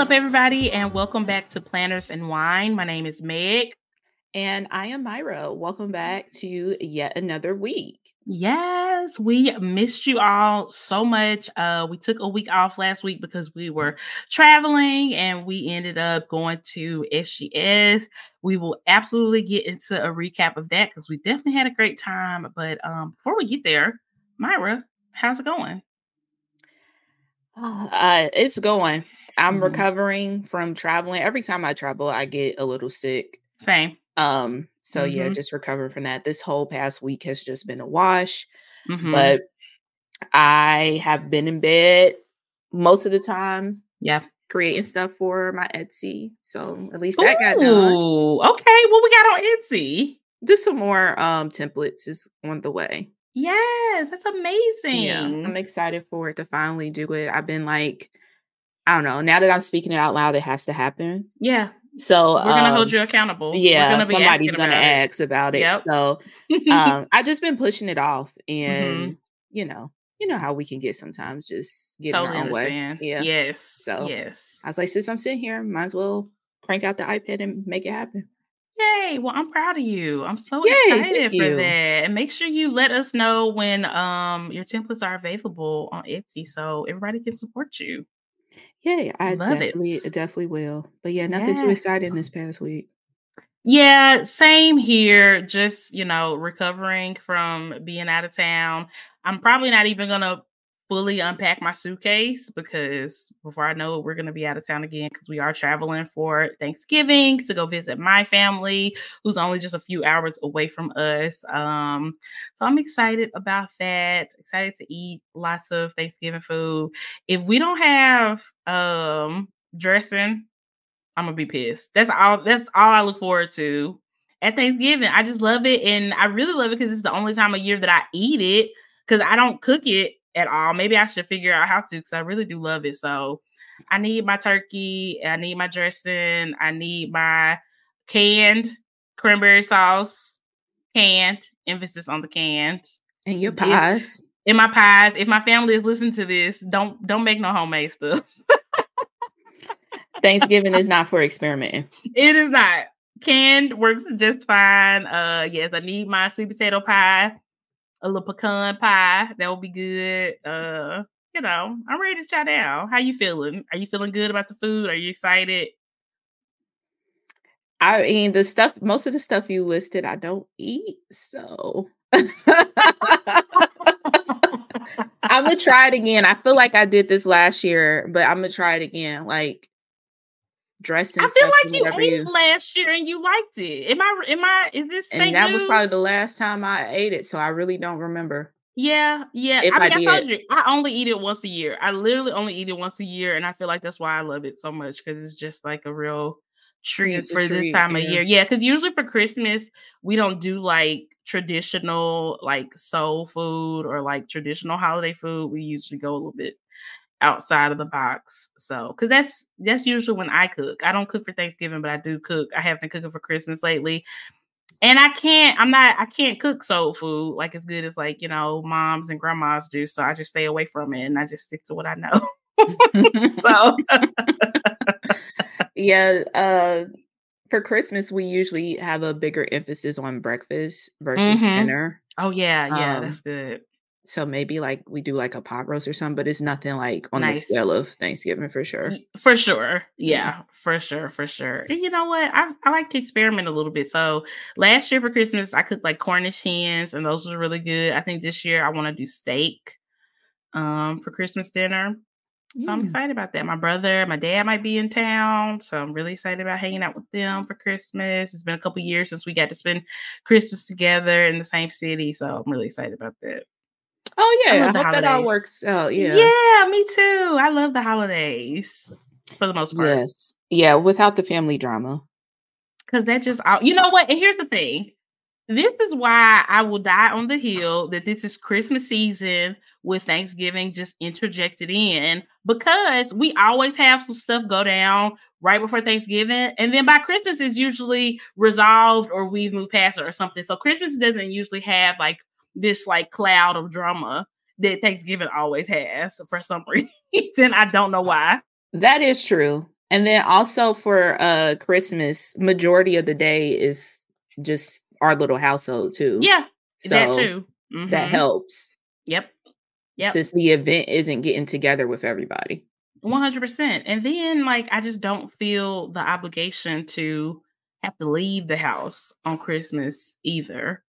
up, everybody, and welcome back to Planners and Wine. My name is Meg. And I am Myra. Welcome back to yet another week. Yes, we missed you all so much. Uh, we took a week off last week because we were traveling and we ended up going to SGS. We will absolutely get into a recap of that because we definitely had a great time. But um, before we get there, Myra, how's it going? Uh, it's going. I'm mm-hmm. recovering from traveling. Every time I travel, I get a little sick. Same. Um, so mm-hmm. yeah, just recovering from that. This whole past week has just been a wash. Mm-hmm. But I have been in bed most of the time. Yeah. Creating stuff for my Etsy. So at least that Ooh, got done. Okay. What we got on Etsy? Just some more um templates is on the way. Yes, that's amazing. Yeah, I'm excited for it to finally do it. I've been like, I don't know, now that I'm speaking it out loud, it has to happen. Yeah. So we're gonna um, hold you accountable. Yeah, gonna somebody's gonna ask about it. Yep. So um, I just been pushing it off, and mm-hmm. you know, you know how we can get sometimes, just get totally our own understand. way. Yeah. Yes. So yes, I was like, since I'm sitting here, might as well crank out the iPad and make it happen. Yay! Well, I'm proud of you. I'm so Yay, excited for you. that. And make sure you let us know when um your templates are available on Etsy so everybody can support you. Yeah, I Love definitely it. definitely will. But yeah, nothing yeah. too exciting this past week. Yeah, same here. Just, you know, recovering from being out of town. I'm probably not even going to fully unpack my suitcase because before I know it, we're going to be out of town again because we are traveling for Thanksgiving to go visit my family, who's only just a few hours away from us. Um, so I'm excited about that. Excited to eat lots of Thanksgiving food. If we don't have um dressing, I'm gonna be pissed. That's all. That's all I look forward to at Thanksgiving. I just love it, and I really love it because it's the only time of year that I eat it because I don't cook it at all. Maybe I should figure out how to because I really do love it. So I need my turkey, I need my dressing, I need my canned cranberry sauce, canned, emphasis on the canned. And your pies. In, in my pies. If my family is listening to this, don't don't make no homemade stuff. Thanksgiving is not for experimenting. It is not. Canned works just fine. Uh yes, I need my sweet potato pie a little pecan pie. That would be good. Uh, you know, I'm ready to chat down. How you feeling? Are you feeling good about the food? Are you excited? I mean, the stuff, most of the stuff you listed, I don't eat. So I'm gonna try it again. I feel like I did this last year, but I'm gonna try it again. Like dressing. I feel like you ate you... last year and you liked it. Am I? Am I? Is this? And that news? was probably the last time I ate it, so I really don't remember. Yeah, yeah. If I mean, I, I told you, I only eat it once a year. I literally only eat it once a year, and I feel like that's why I love it so much because it's just like a real treat for treat, this time yeah. of year. Yeah, because usually for Christmas we don't do like traditional like soul food or like traditional holiday food. We usually go a little bit outside of the box. So, because that's that's usually when I cook. I don't cook for Thanksgiving, but I do cook. I have been cooking for Christmas lately, and I can't. I'm not. I can't cook soul food like as good as like you know moms and grandmas do. So I just stay away from it, and I just stick to what I know. so, yeah. Uh, for Christmas, we usually have a bigger emphasis on breakfast versus mm-hmm. dinner. Oh yeah, yeah, um, that's good. So maybe like we do like a pot roast or something, but it's nothing like on nice. the scale of Thanksgiving for sure. For sure. Yeah, for sure, for sure. And you know what? I I like to experiment a little bit. So last year for Christmas, I cooked like Cornish hens and those were really good. I think this year I want to do steak um for Christmas dinner. So mm. I'm excited about that. My brother, my dad might be in town, so I'm really excited about hanging out with them for Christmas. It's been a couple years since we got to spend Christmas together in the same city, so I'm really excited about that. Oh yeah, I, I hope holidays. that all works out. Yeah, yeah, me too. I love the holidays for the most part. Yes, yeah, without the family drama. Because that just, all you know what? And here's the thing: this is why I will die on the hill that this is Christmas season with Thanksgiving just interjected in because we always have some stuff go down right before Thanksgiving. And then by Christmas is usually resolved or we've moved past it or something. So Christmas doesn't usually have like this like cloud of drama that Thanksgiving always has for some reason. I don't know why. That is true. And then also for uh Christmas, majority of the day is just our little household too. Yeah, so that too. Mm-hmm. That helps. Yep. Yep. Since the event isn't getting together with everybody. 100%. And then like I just don't feel the obligation to have to leave the house on Christmas either.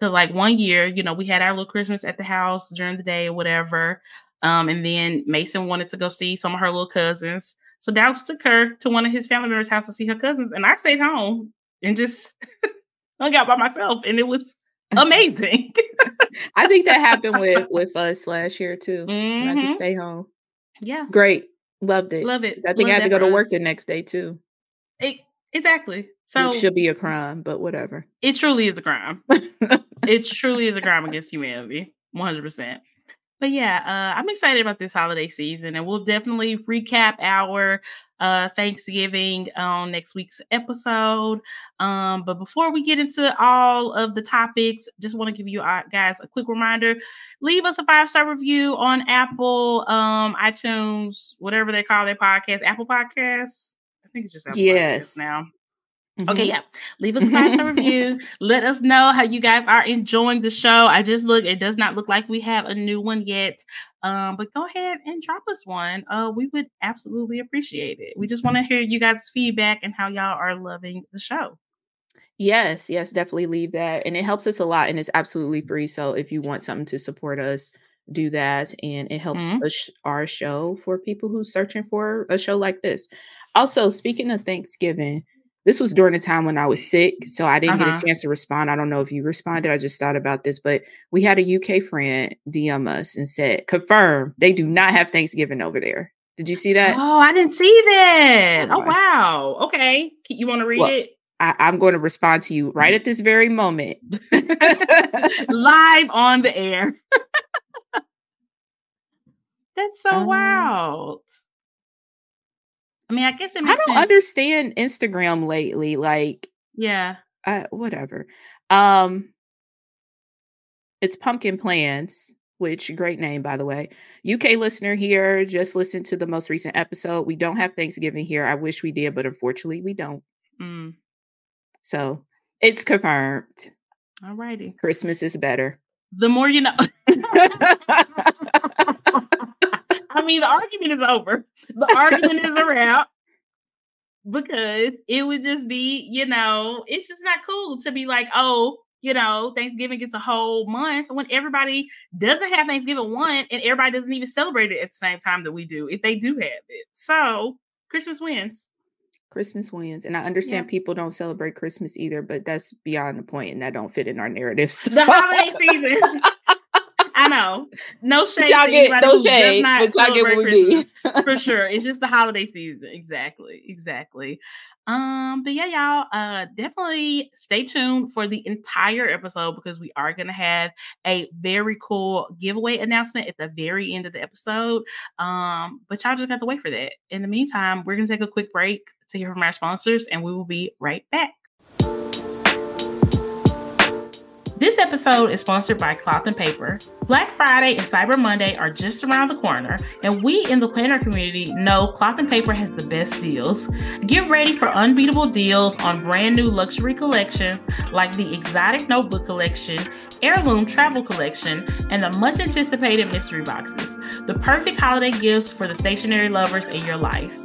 Cuz like one year, you know, we had our little Christmas at the house during the day or whatever. Um and then Mason wanted to go see some of her little cousins. So Dallas took her to one of his family members' house to see her cousins and I stayed home and just hung out by myself and it was amazing. I think that happened with with us last year too. Mm-hmm. I just mm-hmm. stay home. Yeah. Great. Loved it. Love it. I think Love I had to go to work the next day too. It, exactly. So it should be a crime, but whatever. It truly is a crime. it truly is a crime against humanity. 100%. But yeah, uh, I'm excited about this holiday season, and we'll definitely recap our uh, Thanksgiving on next week's episode. Um, but before we get into all of the topics, just want to give you uh, guys a quick reminder: leave us a five star review on Apple, um, iTunes, whatever they call their podcast, Apple Podcasts. I think it's just Apple yes now. Mm-hmm. Okay, yeah. Leave us a five star review. Let us know how you guys are enjoying the show. I just look, it does not look like we have a new one yet. Um, but go ahead and drop us one. Uh, we would absolutely appreciate it. We just want to hear you guys' feedback and how y'all are loving the show. Yes, yes, definitely leave that. And it helps us a lot and it's absolutely free. So if you want something to support us, do that. And it helps mm-hmm. push our show for people who's searching for a show like this. Also, speaking of Thanksgiving, this was during the time when I was sick, so I didn't uh-huh. get a uh-huh. chance to respond. I don't know if you responded. I just thought about this, but we had a UK friend DM us and said, confirm they do not have Thanksgiving over there. Did you see that? Oh, I didn't see that. Oh, wow. Okay. You want to read well, it? I, am going to respond to you right at this very moment. Live on the air. That's so um, wild. I mean, I guess it I don't sense. understand Instagram lately. Like, yeah, uh, whatever. Um, it's Pumpkin Plans, which great name by the way. UK listener here, just listen to the most recent episode. We don't have Thanksgiving here. I wish we did, but unfortunately, we don't. Mm. So it's confirmed. All righty. Christmas is better. The more you know. I mean, the argument is over. The argument is a wrap because it would just be, you know, it's just not cool to be like, oh, you know, Thanksgiving gets a whole month when everybody doesn't have Thanksgiving one and everybody doesn't even celebrate it at the same time that we do, if they do have it. So Christmas wins. Christmas wins. And I understand yeah. people don't celebrate Christmas either, but that's beyond the point and that don't fit in our narratives. The holiday season. I know. No shade. Y'all get no shade, but y'all get what we be. for sure. It's just the holiday season. Exactly. Exactly. Um, but yeah, y'all, uh, definitely stay tuned for the entire episode because we are gonna have a very cool giveaway announcement at the very end of the episode. Um, but y'all just have to wait for that. In the meantime, we're gonna take a quick break to hear from our sponsors, and we will be right back. This episode is sponsored by Cloth and Paper. Black Friday and Cyber Monday are just around the corner, and we in the planner community know Cloth and Paper has the best deals. Get ready for unbeatable deals on brand new luxury collections like the Exotic Notebook Collection, Heirloom Travel Collection, and the much anticipated mystery boxes. The perfect holiday gifts for the stationery lovers in your life.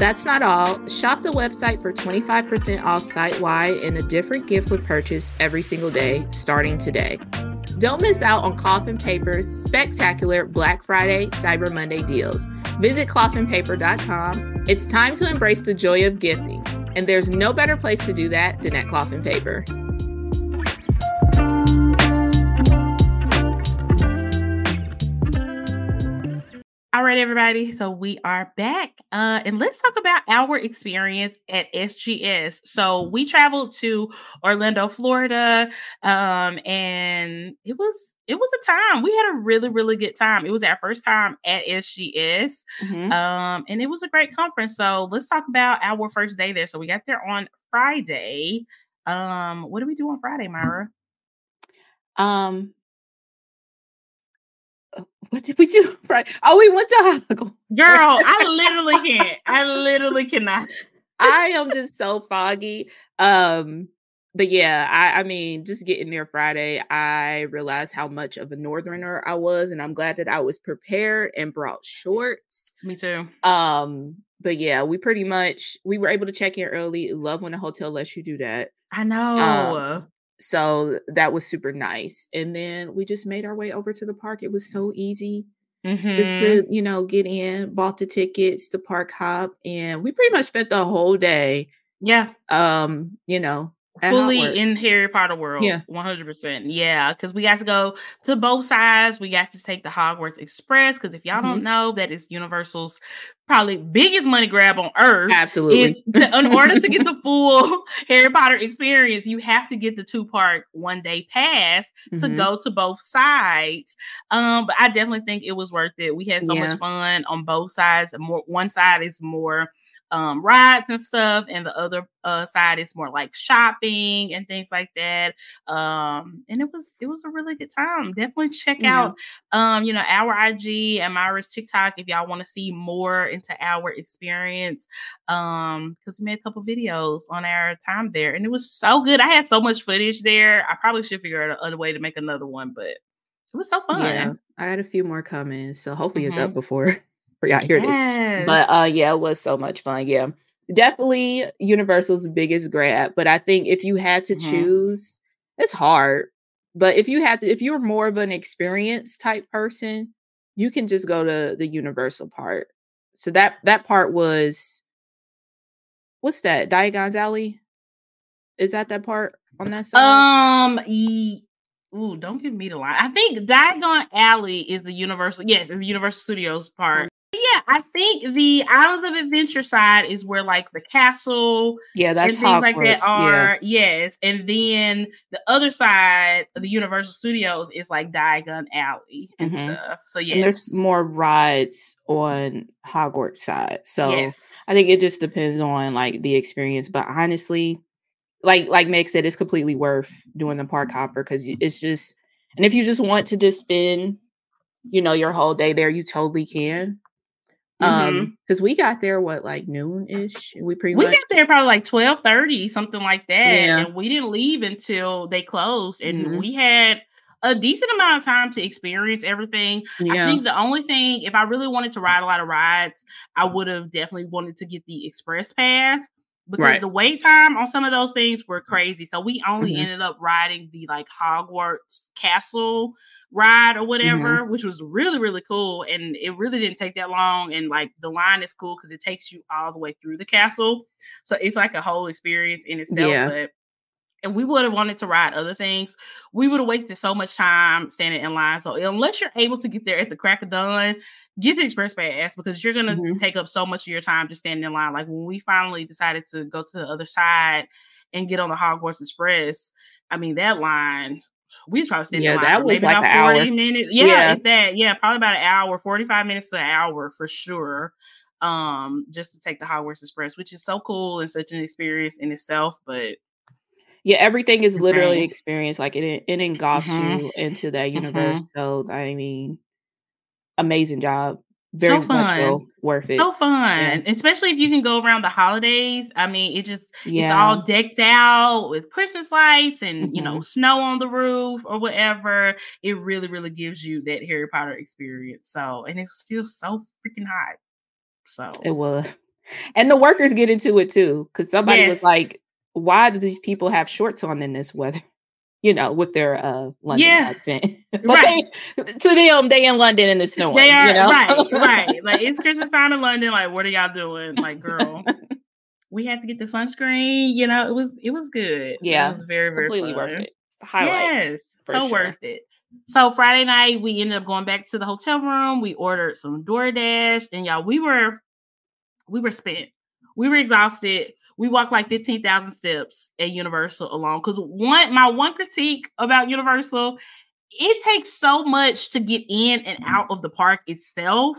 That's not all. Shop the website for 25% off site wide and a different gift with purchase every single day, starting today. Don't miss out on Cloth and Paper's spectacular Black Friday, Cyber Monday deals. Visit clothandpaper.com. It's time to embrace the joy of gifting, and there's no better place to do that than at Cloth and Paper. All right, everybody. So we are back. Uh, and let's talk about our experience at SGS. So we traveled to Orlando, Florida. Um, and it was it was a time. We had a really, really good time. It was our first time at SGS. Mm-hmm. Um, and it was a great conference. So let's talk about our first day there. So we got there on Friday. Um, what did we do on Friday, Myra? Um, What did we do Friday? Oh, we went to Hogwarts. Girl, I literally can't. I literally cannot. I am just so foggy. Um, but yeah, I, I mean, just getting there Friday, I realized how much of a northerner I was, and I'm glad that I was prepared and brought shorts. Me too. Um, but yeah, we pretty much we were able to check in early. Love when a hotel lets you do that. I know. Um, so that was super nice. And then we just made our way over to the park. It was so easy. Mm-hmm. Just to, you know, get in, bought the tickets, the park hop, and we pretty much spent the whole day. Yeah. Um, you know, fully in Harry Potter world. Yeah, one hundred percent. Yeah, because we got to go to both sides. We got to take the Hogwarts Express because if y'all mm-hmm. don't know, that is Universal's probably biggest money grab on earth. Absolutely. To, in order to get the full Harry Potter experience, you have to get the two part one day pass mm-hmm. to go to both sides. Um, but I definitely think it was worth it. We had so yeah. much fun on both sides. More one side is more um, rides and stuff, and the other uh, side is more like shopping and things like that. Um, and it was it was a really good time. Definitely check yeah. out um, you know our IG and Myra's TikTok if y'all want to see more into our experience. Um, because we made a couple videos on our time there, and it was so good. I had so much footage there. I probably should figure out another way to make another one, but it was so fun. Yeah, I had a few more coming, so hopefully mm-hmm. it's up mm-hmm. before for y'all hear yes. this. But uh yeah, it was so much fun. Yeah. Definitely Universal's biggest grab. But I think if you had to mm-hmm. choose, it's hard. But if you had to, if you're more of an experience type person, you can just go to the Universal part. So that that part was what's that? Diagon's Alley? Is that that part on that side? Um, Ooh, don't give me the line. I think Diagon Alley is the Universal. Yes, it's the Universal Studios part. I think the Islands of Adventure side is where like the castle, yeah, that's and things like that are. Yeah. Yes, and then the other side the Universal Studios is like Diagon Alley and mm-hmm. stuff. So yeah, there's more rides on Hogwarts side. So yes. I think it just depends on like the experience. But honestly, like like Meg said, it's completely worth doing the park hopper because it's just and if you just want to just spend, you know, your whole day there, you totally can. Mm-hmm. Um, because we got there what like noon ish. We pretty we much got there probably like twelve thirty, something like that. Yeah. And we didn't leave until they closed. And mm-hmm. we had a decent amount of time to experience everything. Yeah. I think the only thing, if I really wanted to ride a lot of rides, I would have definitely wanted to get the express pass because right. the wait time on some of those things were crazy. So we only mm-hmm. ended up riding the like Hogwarts castle ride or whatever, mm-hmm. which was really, really cool. And it really didn't take that long. And like the line is cool because it takes you all the way through the castle. So it's like a whole experience in itself. Yeah. But and we would have wanted to ride other things, we would have wasted so much time standing in line. So unless you're able to get there at the crack of dawn, get the express pass because you're gonna mm-hmm. take up so much of your time just standing in line. Like when we finally decided to go to the other side and get on the Hogwarts Express, I mean that line. We was probably standing yeah, in line that was like about 40 hour. minutes. Yeah, yeah. that. Yeah, probably about an hour, 45 minutes to an hour for sure um just to take the Hogwarts Express, which is so cool and such an experience in itself. But yeah, everything is literally right. experience. Like it, it engulfs mm-hmm. you into that universe. Mm-hmm. So I mean, amazing job. Very so much well worth it. So fun, yeah. especially if you can go around the holidays. I mean, it just yeah. it's all decked out with Christmas lights and mm-hmm. you know snow on the roof or whatever. It really, really gives you that Harry Potter experience. So, and it's still so freaking hot. So it was, and the workers get into it too because somebody yes. was like, why do these people have shorts on in this weather? You know, with their uh London yeah. accent. but right. they, to them, they in London in the snow. They are you know? right, right. Like it's Christmas time in London. Like, what are y'all doing? Like, girl, we had to get the sunscreen. You know, it was it was good. Yeah, it was very very completely fun. worth it. Highlight, yes, so sure. worth it. So Friday night, we ended up going back to the hotel room. We ordered some DoorDash, and y'all, we were we were spent. We were exhausted we walked like 15,000 steps at Universal alone. Because one, my one critique about Universal, it takes so much to get in and out of the park itself.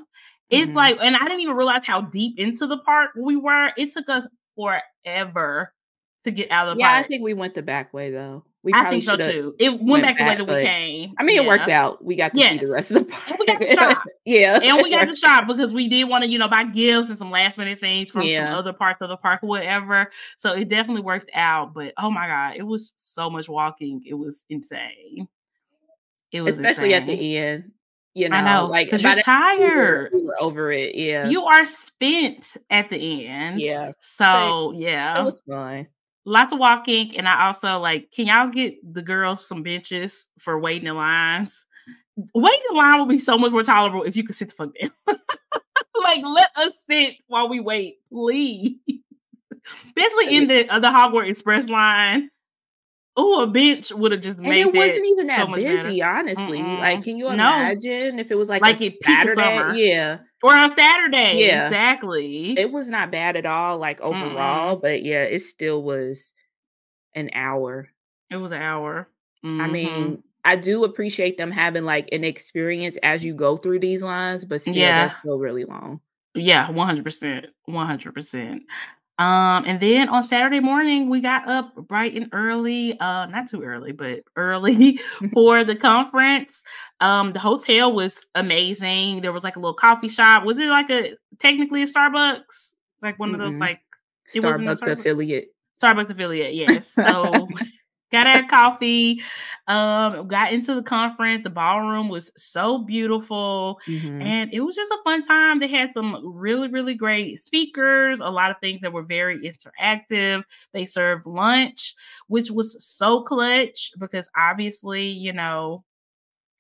It's mm-hmm. like, and I didn't even realize how deep into the park we were. It took us forever to get out of the yeah, park. I think we went the back way though. We I think so too. It went, went back the way that we came. I mean, it worked out. We got to see the rest of the And we got to shop. yeah, and we got to shop because we did want to, you know, buy gifts and some last minute things from Yeah. some other parts of the park, whatever. So it definitely worked out. But oh my god, it was so much walking. It was insane. It was especially at the end. You know, I know, like you're the we were- tired. We were over it. Yeah, You are spent at the end. yeah, So yeah, it was fun. Lots of walking, and I also like. Can y'all get the girls some benches for waiting in lines? Waiting in line will be so much more tolerable if you could sit the fuck down. like, let us sit while we wait, please. Especially in the uh, the Hogwarts Express line. Oh, a bench would have just And made it It wasn't that even so that better. busy, honestly. Mm-mm. Like, can you No. imagine if it was like, Like a it peak of Saturday? summer. Yeah, or on Saturday. Yeah, exactly. It was not bad at all, like overall, mm. but yeah, it still was an hour. It was an hour. Mm-hmm. I mean, I do appreciate them having like an experience as you go through these lines, but still, yeah. that's still really long. Yeah, 100%. 100%. Um, and then on Saturday morning, we got up bright and early. Uh, not too early, but early for the conference. Um, the hotel was amazing. There was like a little coffee shop. Was it like a technically a Starbucks? Like one of those Mm-mm. like It wasn't a Starbucks Starbucks? affiliate. Starbucks affiliate, yes. So got our coffee. Um, got into the conference. The ballroom was so beautiful. Mhm. And it was just a fun time. They had some really, really great speakers, a lot of things that were very interactive. They served lunch, which was so clutch because obviously, you know,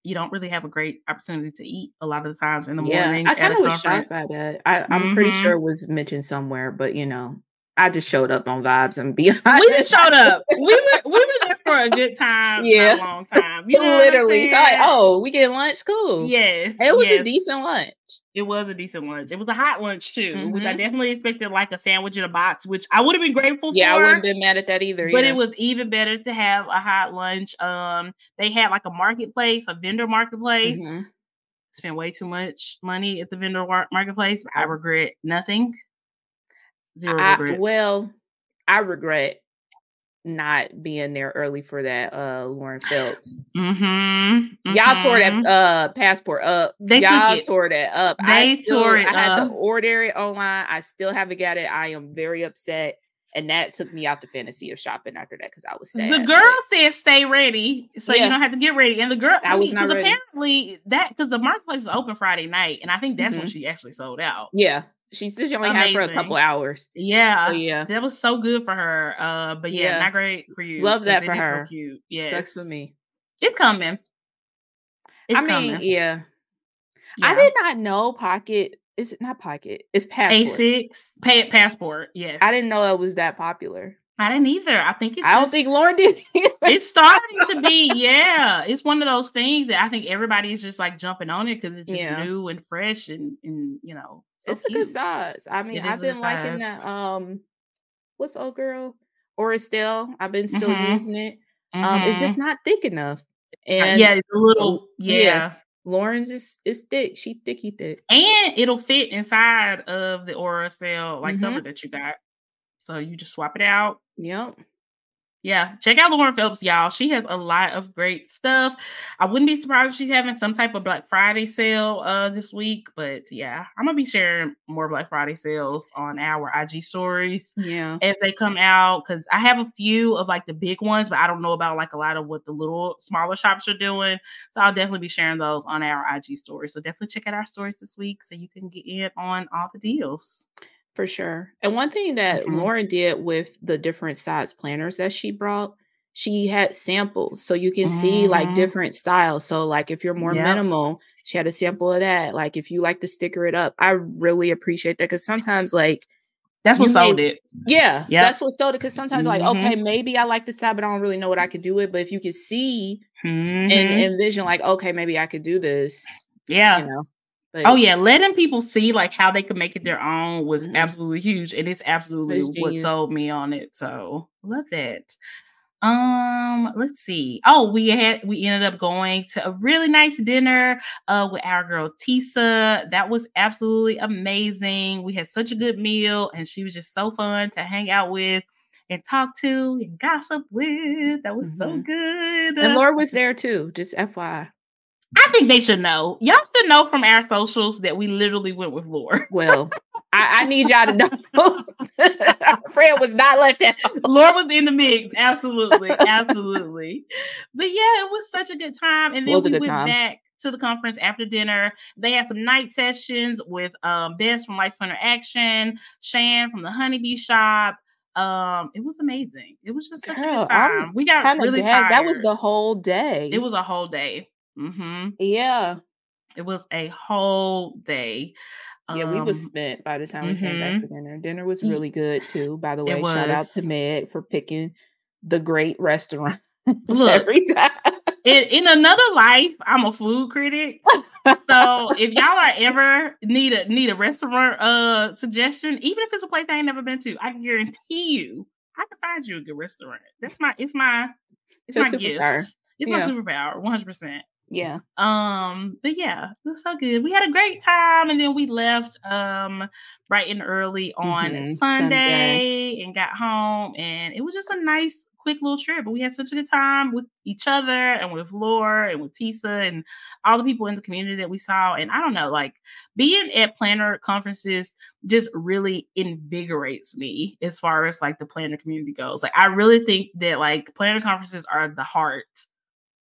you don't really have a great opportunity to eat a lot of the times in the Yeah, morning. I kind of was shocked by that. I, I'm pretty Mhm. sure it was mentioned somewhere, but you know, I just showed up on vibes and be We just showed up. We were we were there for a good time, Yeah. yeah, a long time. You know literally. So like, oh, we get lunch, cool. yes, it was a decent lunch. It was a decent lunch. It was a hot lunch too, which I Mhm. definitely expected like a sandwich in a box, which I would have been grateful Yeah, I wouldn't have been mad at that either. but yeah. it was even better to have a hot lunch. Um, they had like a marketplace, a vendor marketplace. Mhm. Spent way too much money at the vendor marketplace. I regret nothing. Zero I, well, I regret not being there early for that uh Lauren Phelps. mm-hmm, Y'all tore that uh passport up. They Y'all tore that up. I They still, tore it I had to up. order it online. I still haven't got it. I am very upset. And that took me out the fantasy of shopping after that because I was sad. The girl said stay ready, so Yeah. you don't have to get ready. And the girl, I I was not because apparently that because the marketplace is open Friday night, and I think that's when Mhm. she actually sold out. Yeah. She said she only had for a couple hours. Yeah, So yeah. that was so good for her. Uh, but yeah, Yeah. not great for you. Love that for did so her. cute. Yes, Sucks for me. It's coming. It's I mean, coming. yeah. I did not know Pocket. Is it not Pocket? It's Passport. A6 pay it passport. Yes, I didn't know it was that popular. I didn't either. I think it's. I don't just- think Lauren did. either. it's starting to be. Yeah, it's one of those things that I think everybody is just like jumping on it because it's just Yeah. new and fresh and and you know. So it's a good size. I mean, It I've is a good been liking size. that. Um, what's old girl or Estelle? I've been still Mhm. using it. Um, it's Mhm. just not thick enough. Uh, And yeah, it's a little yeah. yeah. Lauren's is is thick. She thicky thick. and it'll fit inside of the Aura Cell like Mhm. cover that you got. So you just swap it out. Yep. Yeah, check out Lauren Phillips, y'all. She has a lot of great stuff. I wouldn't be surprised if she's having some type of Black Friday sale uh this week, but yeah, I'm gonna be sharing more Black Friday sales on our IG stories Yeah. as they come out because I have a few of like the big ones, but I don't know about like a lot of what the little smaller shops are doing. So I'll definitely be sharing those on our IG stories. So definitely check out our stories this week so you can get in on all the deals. For sure. And one thing that Mhm. Lauren did with the different size planners that she brought, she had samples. So you can see like Mhm. different styles. So like if you're more Yep. minimal, she had a sample of that. Like if you like to sticker it up, I really appreciate that because sometimes like That's what You may- sold it. yeah, Yep. that's what sold it. Because sometimes like Mhm. okay, maybe I like this side, but I don't really know what I could do with it. But if you could see and Mhm. envision like okay, maybe I could do this, yeah. you know. But Oh yeah, letting people see like how they could make it their own was Mhm. absolutely huge, and it's absolutely what sold me on it. So love that. Um, let's see. Oh, we had we ended up going to a really nice dinner uh with our girl Tisa. That was absolutely amazing. We had such a good meal, and she was just so fun to hang out with. and talk to and gossip with. That was mm-hmm. so good. And Laura was there too, just FYI. I think they should know. Y'all should know from our socials that we literally went with Laura. Well, I, I, need y'all to know. Fred was not left out. Laura was in the mix. Absolutely. Absolutely. But yeah, it was such a good time. And then we went time. back to the conference after dinner. They had some night sessions with um Bess from Light Splinter Action, Shan from the Honeybee Shop. Um, it was amazing. It was just such Girl, a good time. I'm we got really tired. That was the whole day. It was a whole day. Mm-hmm. Yeah. It was a whole day. Yeah, we was um, spent by the time we mm-hmm. came back mm-hmm. for dinner. Dinner was really good too. By the way, shout out to Meg for picking the great restaurant every time. in, in another life, I'm a food critic. so if y'all are ever need a need a restaurant uh suggestion, even if it's a place I ain't never been to, I can guarantee you I can find you a good restaurant. That's my it's my it's, it's my gift. It's yeah. my superpower, 100 percent yeah. Um, but yeah, it was so good. We had a great time, and then we left um bright and early on mm-hmm. Sunday, Sunday, and got home, and it was just a nice, quick little trip. But we had such a good time with each other and with Laura and with Tisa and all the people in the community that we saw. And I don't know, like being at planner conferences just really invigorates me as far as like the planner community goes. Like I really think that like planner conferences are the heart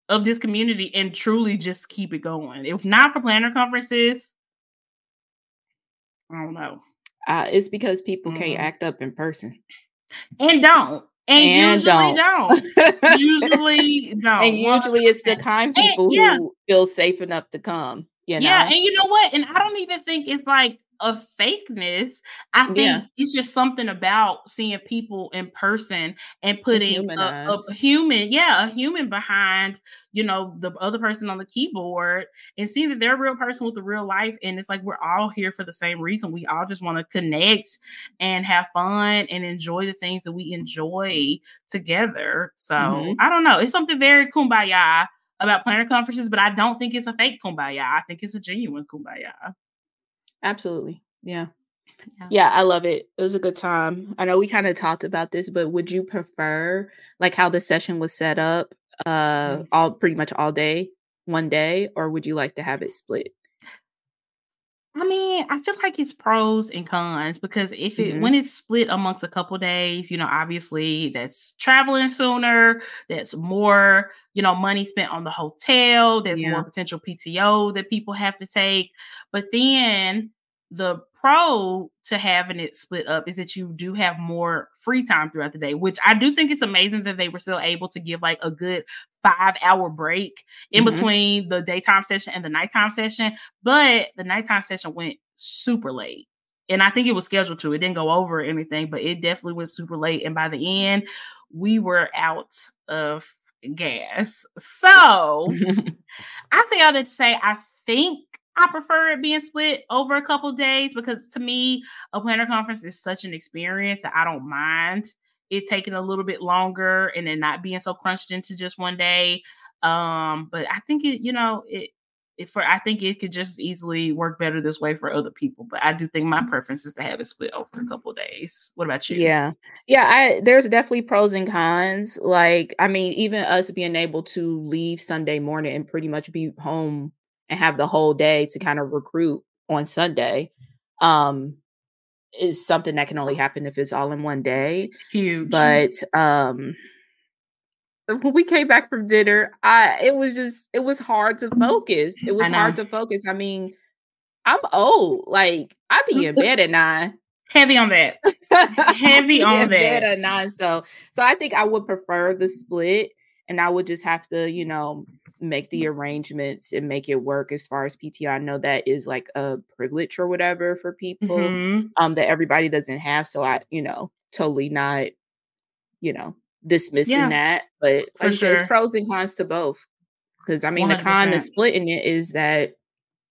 of this community and truly just keep it going. If not for planner conferences, I don't know. Uh, it's because people mm-hmm. can't act up in person. And don't. And, and usually don't. don't. usually don't. And usually it's the kind people and, yeah. who feel safe enough to come. You know? Yeah, and you know what? And I don't even think it's like of fakeness. I think yeah. it's just something about seeing people in person and putting a, a, human, yeah, a human behind, you know, the other person on the keyboard and seeing that they're a real person with a real life. And it's like we're all here for the same reason. We all just want to connect and have fun and enjoy the things that we enjoy together. So mm-hmm. I don't know. It's something very kumbaya about planner conferences, but I don't think it's a fake kumbaya. I think it's a genuine kumbaya. Absolutely. Yeah. yeah. Yeah, I love it. It was a good time. I know we kind of talked about this, but would you prefer like how the session was set up uh mm-hmm. all pretty much all day, one day, or would you like to have it split? I mean, I feel like it's pros and cons because if it mm-hmm. when it's split amongst a couple days, you know, obviously that's traveling sooner, that's more, you know, money spent on the hotel, there's yeah. more potential PTO that people have to take. But then the pro to having it split up is that you do have more free time throughout the day, which I do think it's amazing that they were still able to give like a good five hour break in mm-hmm. between the daytime session and the nighttime session. But the nighttime session went super late. And I think it was scheduled to. It didn't go over anything, but it definitely went super late. And by the end, we were out of gas. So I say all that to say I think I prefer it being split over a couple days because to me, a planner conference is such an experience that I don't mind it taking a little bit longer and then not being so crunched into just one day. Um, but I think it, you know, it, it for I think it could just easily work better this way for other people. But I do think my preference is to have it split over a couple days. What about you? Yeah. Yeah, I there's definitely pros and cons. Like, I mean, even us being able to leave Sunday morning and pretty much be home and have the whole day to kind of recruit on Sunday um is something that can only happen if it's all in one day. Huge. But um when we came back from dinner, I it was just it was hard to focus. It was hard to focus. I mean, I'm old. Like I be in bed at nine. Heavy on that. Heavy on that. Bed At nine. So so I think I would prefer the split and I would just have to, you know, make the arrangements and make it work as far as PTO. I know that is like a privilege or whatever for people mm-hmm. um that everybody doesn't have. So I, you know, totally not, you know, dismissing yeah, that. But for sure. there's pros and cons to both. Because I mean 100%. the con of splitting it is that,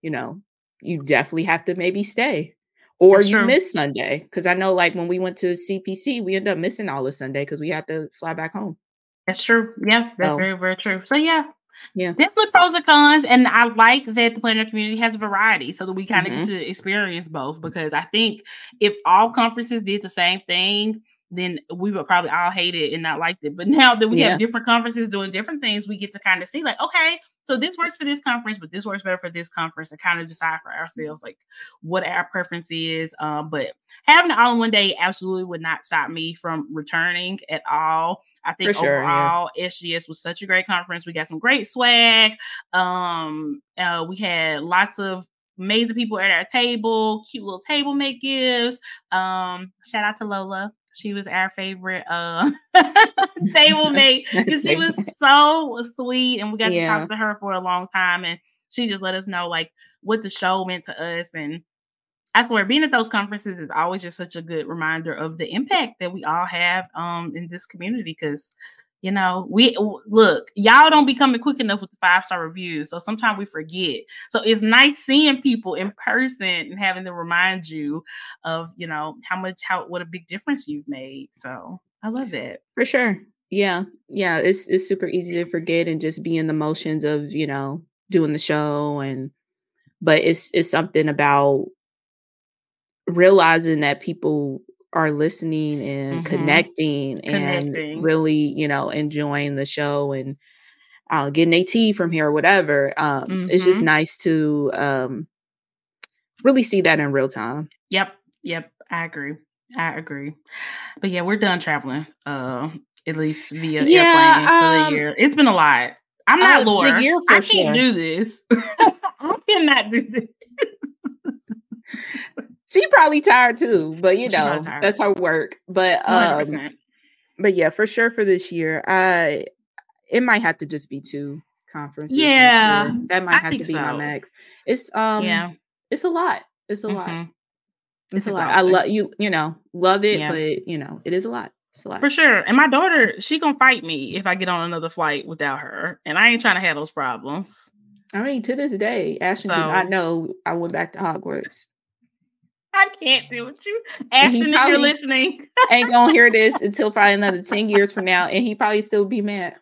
you know, you definitely have to maybe stay. Or That's you true. miss Sunday. Because I know like when we went to CPC, we ended up missing all of Sunday because we had to fly back home. That's true. Yeah, that's oh. very, very true. So yeah, yeah, definitely pros and cons. And I like that the planner community has a variety so that we kind of mm-hmm. get to experience both. Because I think if all conferences did the same thing, then we would probably all hate it and not like it. But now that we yeah. have different conferences doing different things, we get to kind of see like, okay, so this works for this conference, but this works better for this conference and kind of decide for ourselves like what our preference is. Um, but having it all in one day absolutely would not stop me from returning at all. I think sure, overall yeah. SGS was such a great conference. We got some great swag. Um, uh, we had lots of amazing people at our table, cute little table make gifts. Um, shout out to Lola. She was our favorite uh table mate because she was so sweet and we got yeah. to talk to her for a long time and she just let us know like what the show meant to us and I swear being at those conferences is always just such a good reminder of the impact that we all have um in this community because you know, we look, y'all don't be coming quick enough with the five star reviews. So sometimes we forget. So it's nice seeing people in person and having to remind you of, you know, how much, how, what a big difference you've made. So I love that. For sure. Yeah. Yeah. It's, it's super easy to forget and just be in the motions of, you know, doing the show and, but it's, it's something about realizing that people are listening and mm-hmm. connecting, connecting and really, you know, enjoying the show and uh, getting a tea from here or whatever. Um, mm-hmm. It's just mm-hmm. nice to um, really see that in real time. Yep. Yep. I agree. I agree. But yeah, we're done traveling. Uh, at least via yeah, airplane for um, the year. It's been a lot. I'm not uh, Laura. I can't sure. do this. I cannot do this she probably tired too, but you know, that's her work. But um 100%. but yeah, for sure for this year, I it might have to just be two conferences. Yeah. That might have to be so. my max. It's um yeah, it's a lot. It's a mm-hmm. lot. It's, a lot. I love you, you know, love it, yeah. but you know, it is a lot. It's a lot. For sure. And my daughter, she gonna fight me if I get on another flight without her. And I ain't trying to have those problems. I mean, to this day, Ashton so, did not know I went back to Hogwarts. I can't do with you. Ashton, if you're listening, ain't gonna hear this until probably another 10 years from now, and he probably still be mad.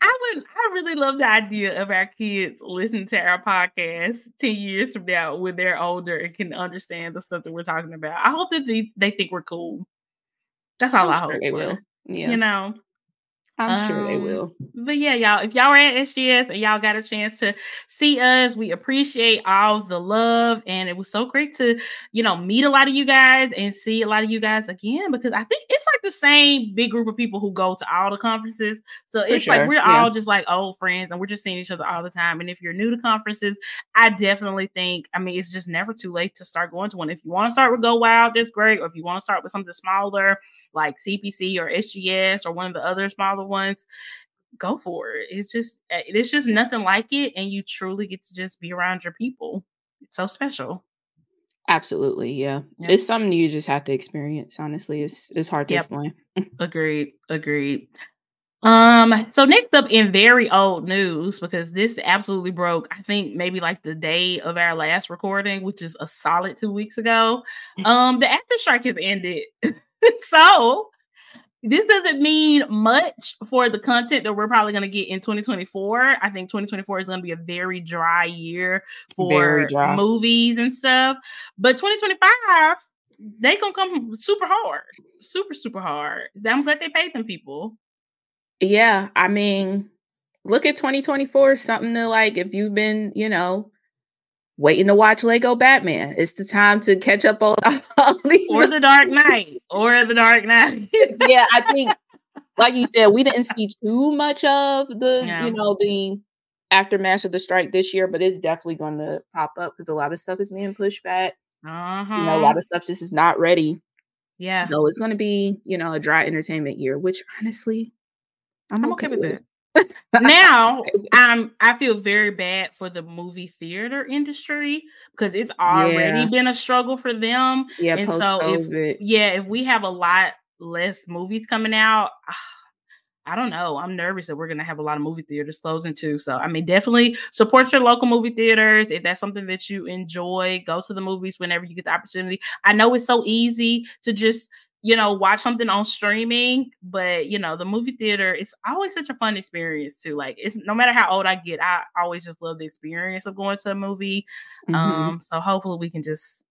I would I really love the idea of our kids listening to our podcast 10 years from now when they're older and can understand the stuff that we're talking about. I hope that they, they think we're cool. That's all I'm i sure hope they will. Yeah. You know. I'm um, sure they um, will. But yeah, y'all, if y'all are at SGS and y'all got a chance to see us, we appreciate all the love. And it was so great to, you know, meet a lot of you guys and see a lot of you guys again because I think it's like the same big group of people who go to all the conferences. So For it's sure. like we're yeah. all just like old friends and we're just seeing each other all the time. And if you're new to conferences, I definitely think, I mean, it's just never too late to start going to one. If you want to start with Go Wild, that's great. Or if you want to start with something smaller like CPC or SGS or one of the other smaller ones, go for it. It's just eh, it's just nothing like it, and you truly get to just be around your people. It's so special. Absolutely, yeah. Yep. It's something you just have to experience. Honestly, it's it's hard to yep. explain. agreed. Agreed. Um, so next up in very old news, because this absolutely broke, I think maybe like the day of our last recording, which is a solid two weeks ago. Um, the actor strike has ended. so this doesn't mean much for the content that we're probably going to get in 2024. I think 2024 is going to be a very dry year for dry. movies and stuff. But 2025, they going to come super hard, super, super hard. I'm glad they paid them people. Yeah. I mean, look at 2024, something to like, if you've been, you know, waiting to watch Lego Batman. It's the time to catch up on all these. Or the Dark Knight. Or the Dark Knight. yeah, I think, like you said, we didn't see too much of the, yeah. you know, the aftermath of the strike this year, but it's definitely going to pop up because a lot of stuff is being pushed back. Uh-huh. You know, a uh-huh. lot of stuff just is not ready. Yeah. So it's going to be, you know, a dry entertainment year, which honestly, I'm, I'm okay, okay, with it now I'm I feel very bad for the movie theater industry because it's already yeah. been a struggle for them. Yeah, and so if yeah, if we have a lot less movies coming out, I don't know. I'm nervous that we're gonna have a lot of movie theaters closing too. So I mean, definitely support your local movie theaters if that's something that you enjoy. Go to the movies whenever you get the opportunity. I know it's so easy to just you know, watch something on streaming, but you know, the movie theater it's always such a fun experience too. Like it's no matter how old I get, I always just love the experience of going to a movie. Mm-hmm. Um, so hopefully we can just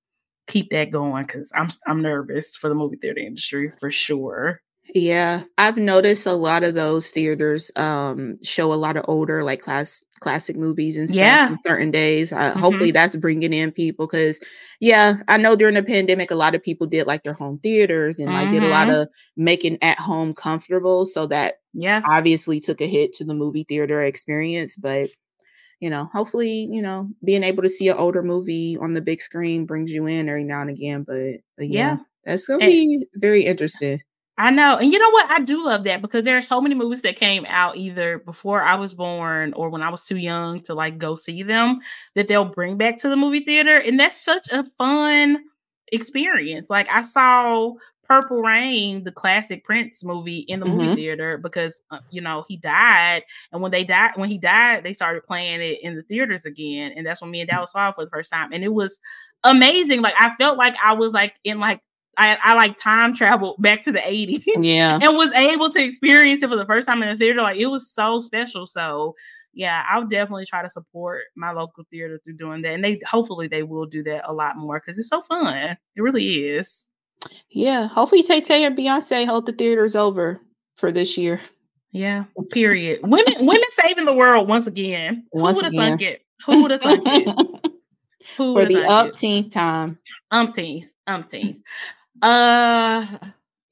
keep that going because I'm I'm nervous for the movie theater industry for sure. Yeah, I've noticed a lot of those theaters um show a lot of older like class classic movies and stuff Yeah. on certain days. Uh, Mhm. hopefully that's bringing in people cuz yeah, I know during the pandemic a lot of people did like their home theaters and like did a lot Mhm. of making at home comfortable so that Yeah. obviously took a hit to the movie theater experience, but you know, hopefully, you know, being able to see an older movie on the big screen brings you in every now and again, but, but yeah, Yeah. that's to And be very interesting. I know. And you know what? I do love that because there are so many movies that came out either before I was born or when I was too young to like go see them that they'll bring back to the movie theater. And that's such a fun experience. Like I saw Purple Rain, the classic Prince movie in the movie Mhm. theater because uh, you know, he died and when they died when he died, they started playing it in the theaters again and that's when me and Dallas saw it for the first time and it was amazing. Like I felt like I was like in like I, I like time traveled back to the 80s Yeah. and was able to experience it for the first time in the theater. Like it was so special. So yeah, I'll definitely try to support my local theater through doing that. And they hopefully they will do that a lot more because it's so fun. It really is. Yeah. Hopefully Tay Tay and Beyonce hold the theaters over for this year. Yeah. Period. women women saving the world once again. Once Who would have thunk it? Who would have thunk it? Who for the have thunk it? umpteenth time. Umpteenth. Umpteenth. Uh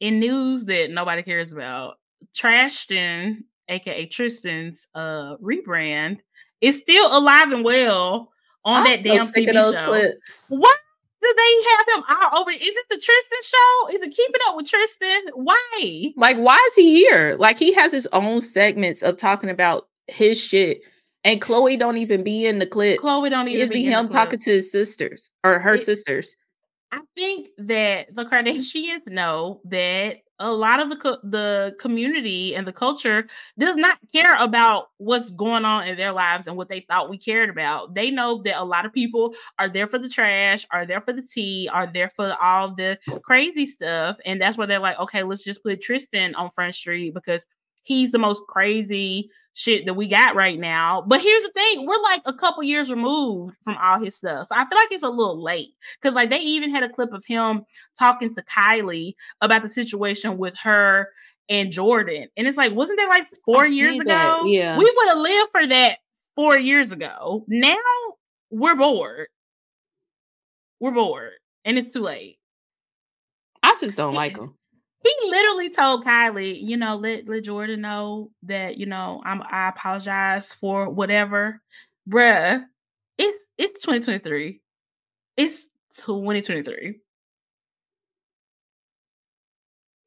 in news that nobody cares about, Trashton, aka Tristan's uh rebrand, is still alive and well on I'm that so damn sick TV of those show. clips. Why do they have him all over? Is it the Tristan show? Is it keeping up with Tristan? Why? Like, why is he here? Like, he has his own segments of talking about his shit, and Khloe don't even be in the clips. Khloe don't even It'd be be in the him talking to his sisters or her It- sisters. I think that the Kardashians know that a lot of the co- the community and the culture does not care about what's going on in their lives and what they thought we cared about. They know that a lot of people are there for the trash, are there for the tea, are there for all the crazy stuff, and that's why they're like, okay, let's just put Tristan on Front Street because he's the most crazy shit that we got right now. But here's the thing, we're like a couple years removed from all his stuff. So I feel like it's a little late. Cause like they even had a clip of him talking to Kylie about the situation with her and Jordan. And it's like, wasn't that like four years see ago? yeah. We would have lived for that four years ago. Now we're bored. We're bored. And it's too late. I just don't like him. He literally told Kylie, you know, let let Jordan know that, you know, I'm I apologize for whatever. Bruh, it's it's 2023. It's 2023.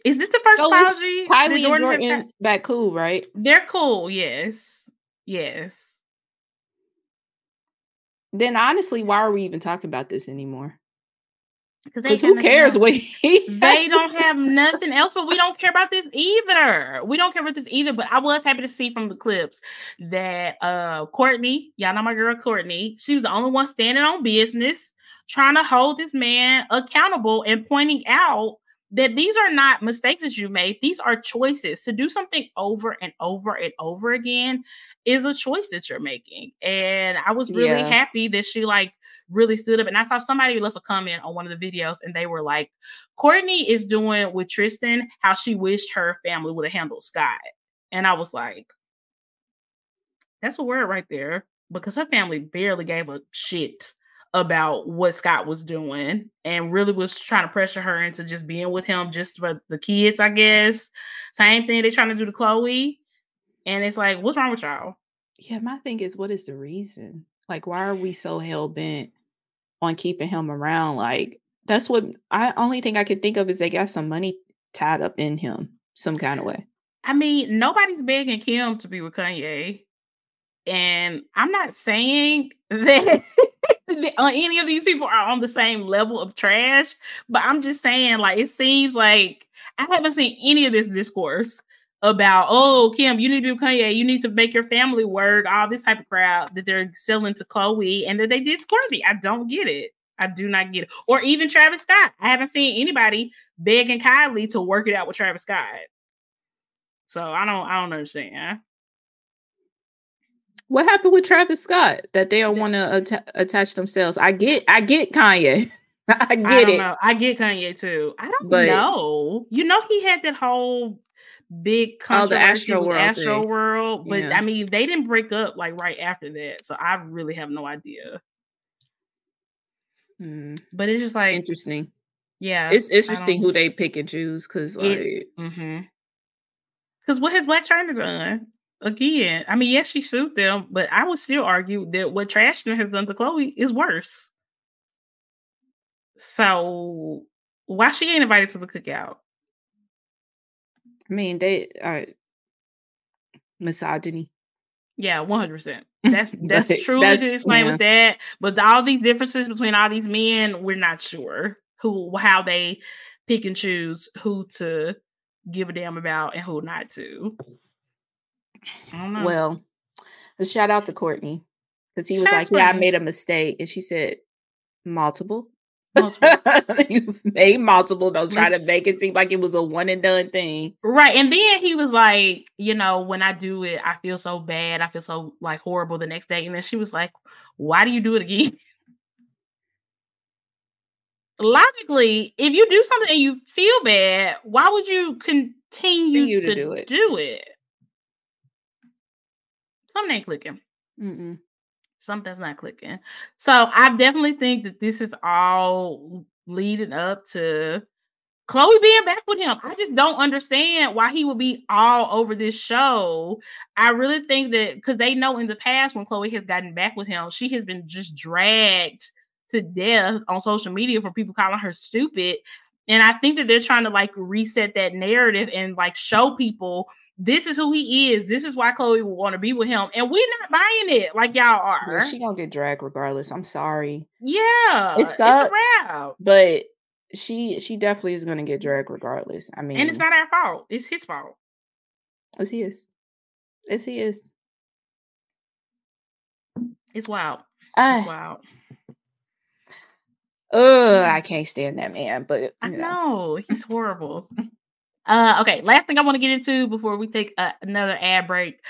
Is this the first So apology? that Kylie and Jordan has Jordan back cool, right? They're cool, yes. Yes. Then honestly, why are we even talking about this anymore? Because Because who cares what he they don't have nothing else, but we don't care about this either. We don't care about this either. But I was happy to see from the clips that uh Kourtney, y'all know my girl Kourtney, she was the only one standing on business, trying to hold this man accountable and pointing out that these are not mistakes that you made. These are choices. To do something over and over and over again is a choice that you're making. And I was really Yeah. happy that she like really stood up. And I saw somebody left a comment on one of the videos and they were like, Kourtney is doing with Tristan how she wished her family would have handled Scott. And I was like, that's a word right there because her family barely gave a shit about what Scott was doing and really was trying to pressure her into just being with him just for the kids, I guess. Same thing they're trying to do to Khloe. And it's like, what's wrong with y'all? Yeah, my thing is, what is the reason? Like, why are we so hell bent on keeping him around? Like, that's what I only thing I could think of is they got some money tied up in him some kind of way. I mean, nobody's begging Kim to be with Kanye. And I'm not saying that any of these people are on the same level of trash, but I'm just saying, like, it seems like I haven't seen any of this discourse about, oh, Kim, you need to do Kanye, you need to make your family work, all this type of crowd that they're selling to Khloe and that they did Kourtney. I don't get it. I do not get it. Or even Travis Scott. I haven't seen anybody begging Kylie to work it out with Travis Scott. So I don't I don't understand. What happened with Travis Scott that they don't want to atta- attach themselves? I get, I get Kanye. I get I it. Know. I get Kanye too. I don't but, know. You know, he had that whole big controversy oh, the Astro World Astro. World, but yeah. I mean, they didn't break up like right after that, so I really have no idea. Mm. But it's just like interesting. Yeah, it's interesting who they pick and choose because like, because mm-hmm. what has Blac Chyna done? Again, I mean, yes, she sued them, but I would still argue that what Trashner has done to Khloe is worse. So why she ain't invited to the cookout? I mean, they are misogyny. Yeah, one hundred percent. That's that's truly that's, to explain yeah. with that. But all these differences between all these men, we're not sure who how they pick and choose who to give a damn about and who not to. Well, a shout out to Kourtney because he was like, "Yeah, I made a mistake," and she said, "Multiple." you made multiple. Don't try to make it seem like it was a one and done thing. Right. And then he was like, you know, when I do it, I feel so bad. I feel so like horrible the next day. And then she was like, why do you do it again? Logically, if you do something and you feel bad, why would you continue, continue to, to, do it? Do it. Something ain't clicking. Mm-mm something's not clicking. So I definitely think that this is all leading up to Khloe being back with him. I just don't understand why he would be all over this show. I really think that because they know in the past when Khloe has gotten back with him, she has been just dragged to death on social media for people calling her stupid. And I think that they're trying to like reset that narrative and like show people this is who he is. This is why Khloe would want to be with him. And we're not buying it like y'all are. Yeah, she gonna get dragged regardless. I'm sorry. Yeah. It sucks. But she she definitely is gonna get dragged regardless. I mean And it's not our fault. It's his fault. As he is. As he is. It's wild. Uh, it's wild. Ugh, I can't stand that man, but I know, know he's horrible. Uh, okay, last thing I want to get into before we take a, another ad break.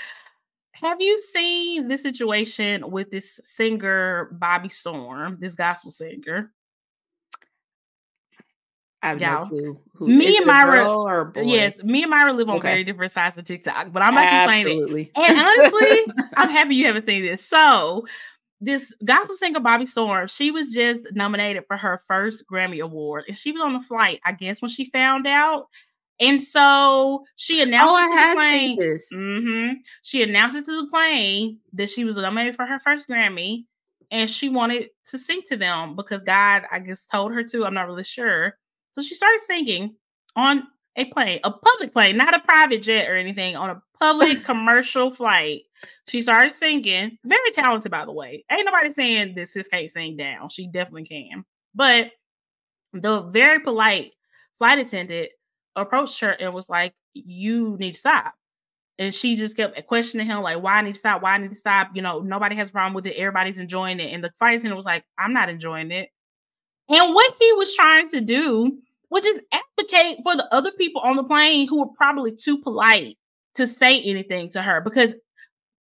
Have you seen this situation with this singer Bobbi Storm, this gospel singer? I have no clue. Who, me and Myra, yes, me and Myra live on okay. very different sides of TikTok, but I'm not to explain it. And honestly, I'm happy you haven't seen this. So, this gospel singer Bobbi Storm, she was just nominated for her first Grammy Award, and she was on the flight. I guess when she found out, and so she announced oh, I have plane, seen this. Mm-hmm, she announced it to the plane that she was nominated for her first Grammy, and she wanted to sing to them because God, I guess, told her to. I'm not really sure. So she started singing on a plane, a public plane, not a private jet or anything, on a public commercial flight. She started singing. Very talented, by the way. Ain't nobody saying this sis can't sing down. She definitely can. But the very polite flight attendant approached her and was like, You need to stop. And she just kept questioning him, like, why I need to stop? Why I need to stop? You know, nobody has a problem with it. Everybody's enjoying it. And the flight attendant was like, I'm not enjoying it. And what he was trying to do was just advocate for the other people on the plane who were probably too polite to say anything to her because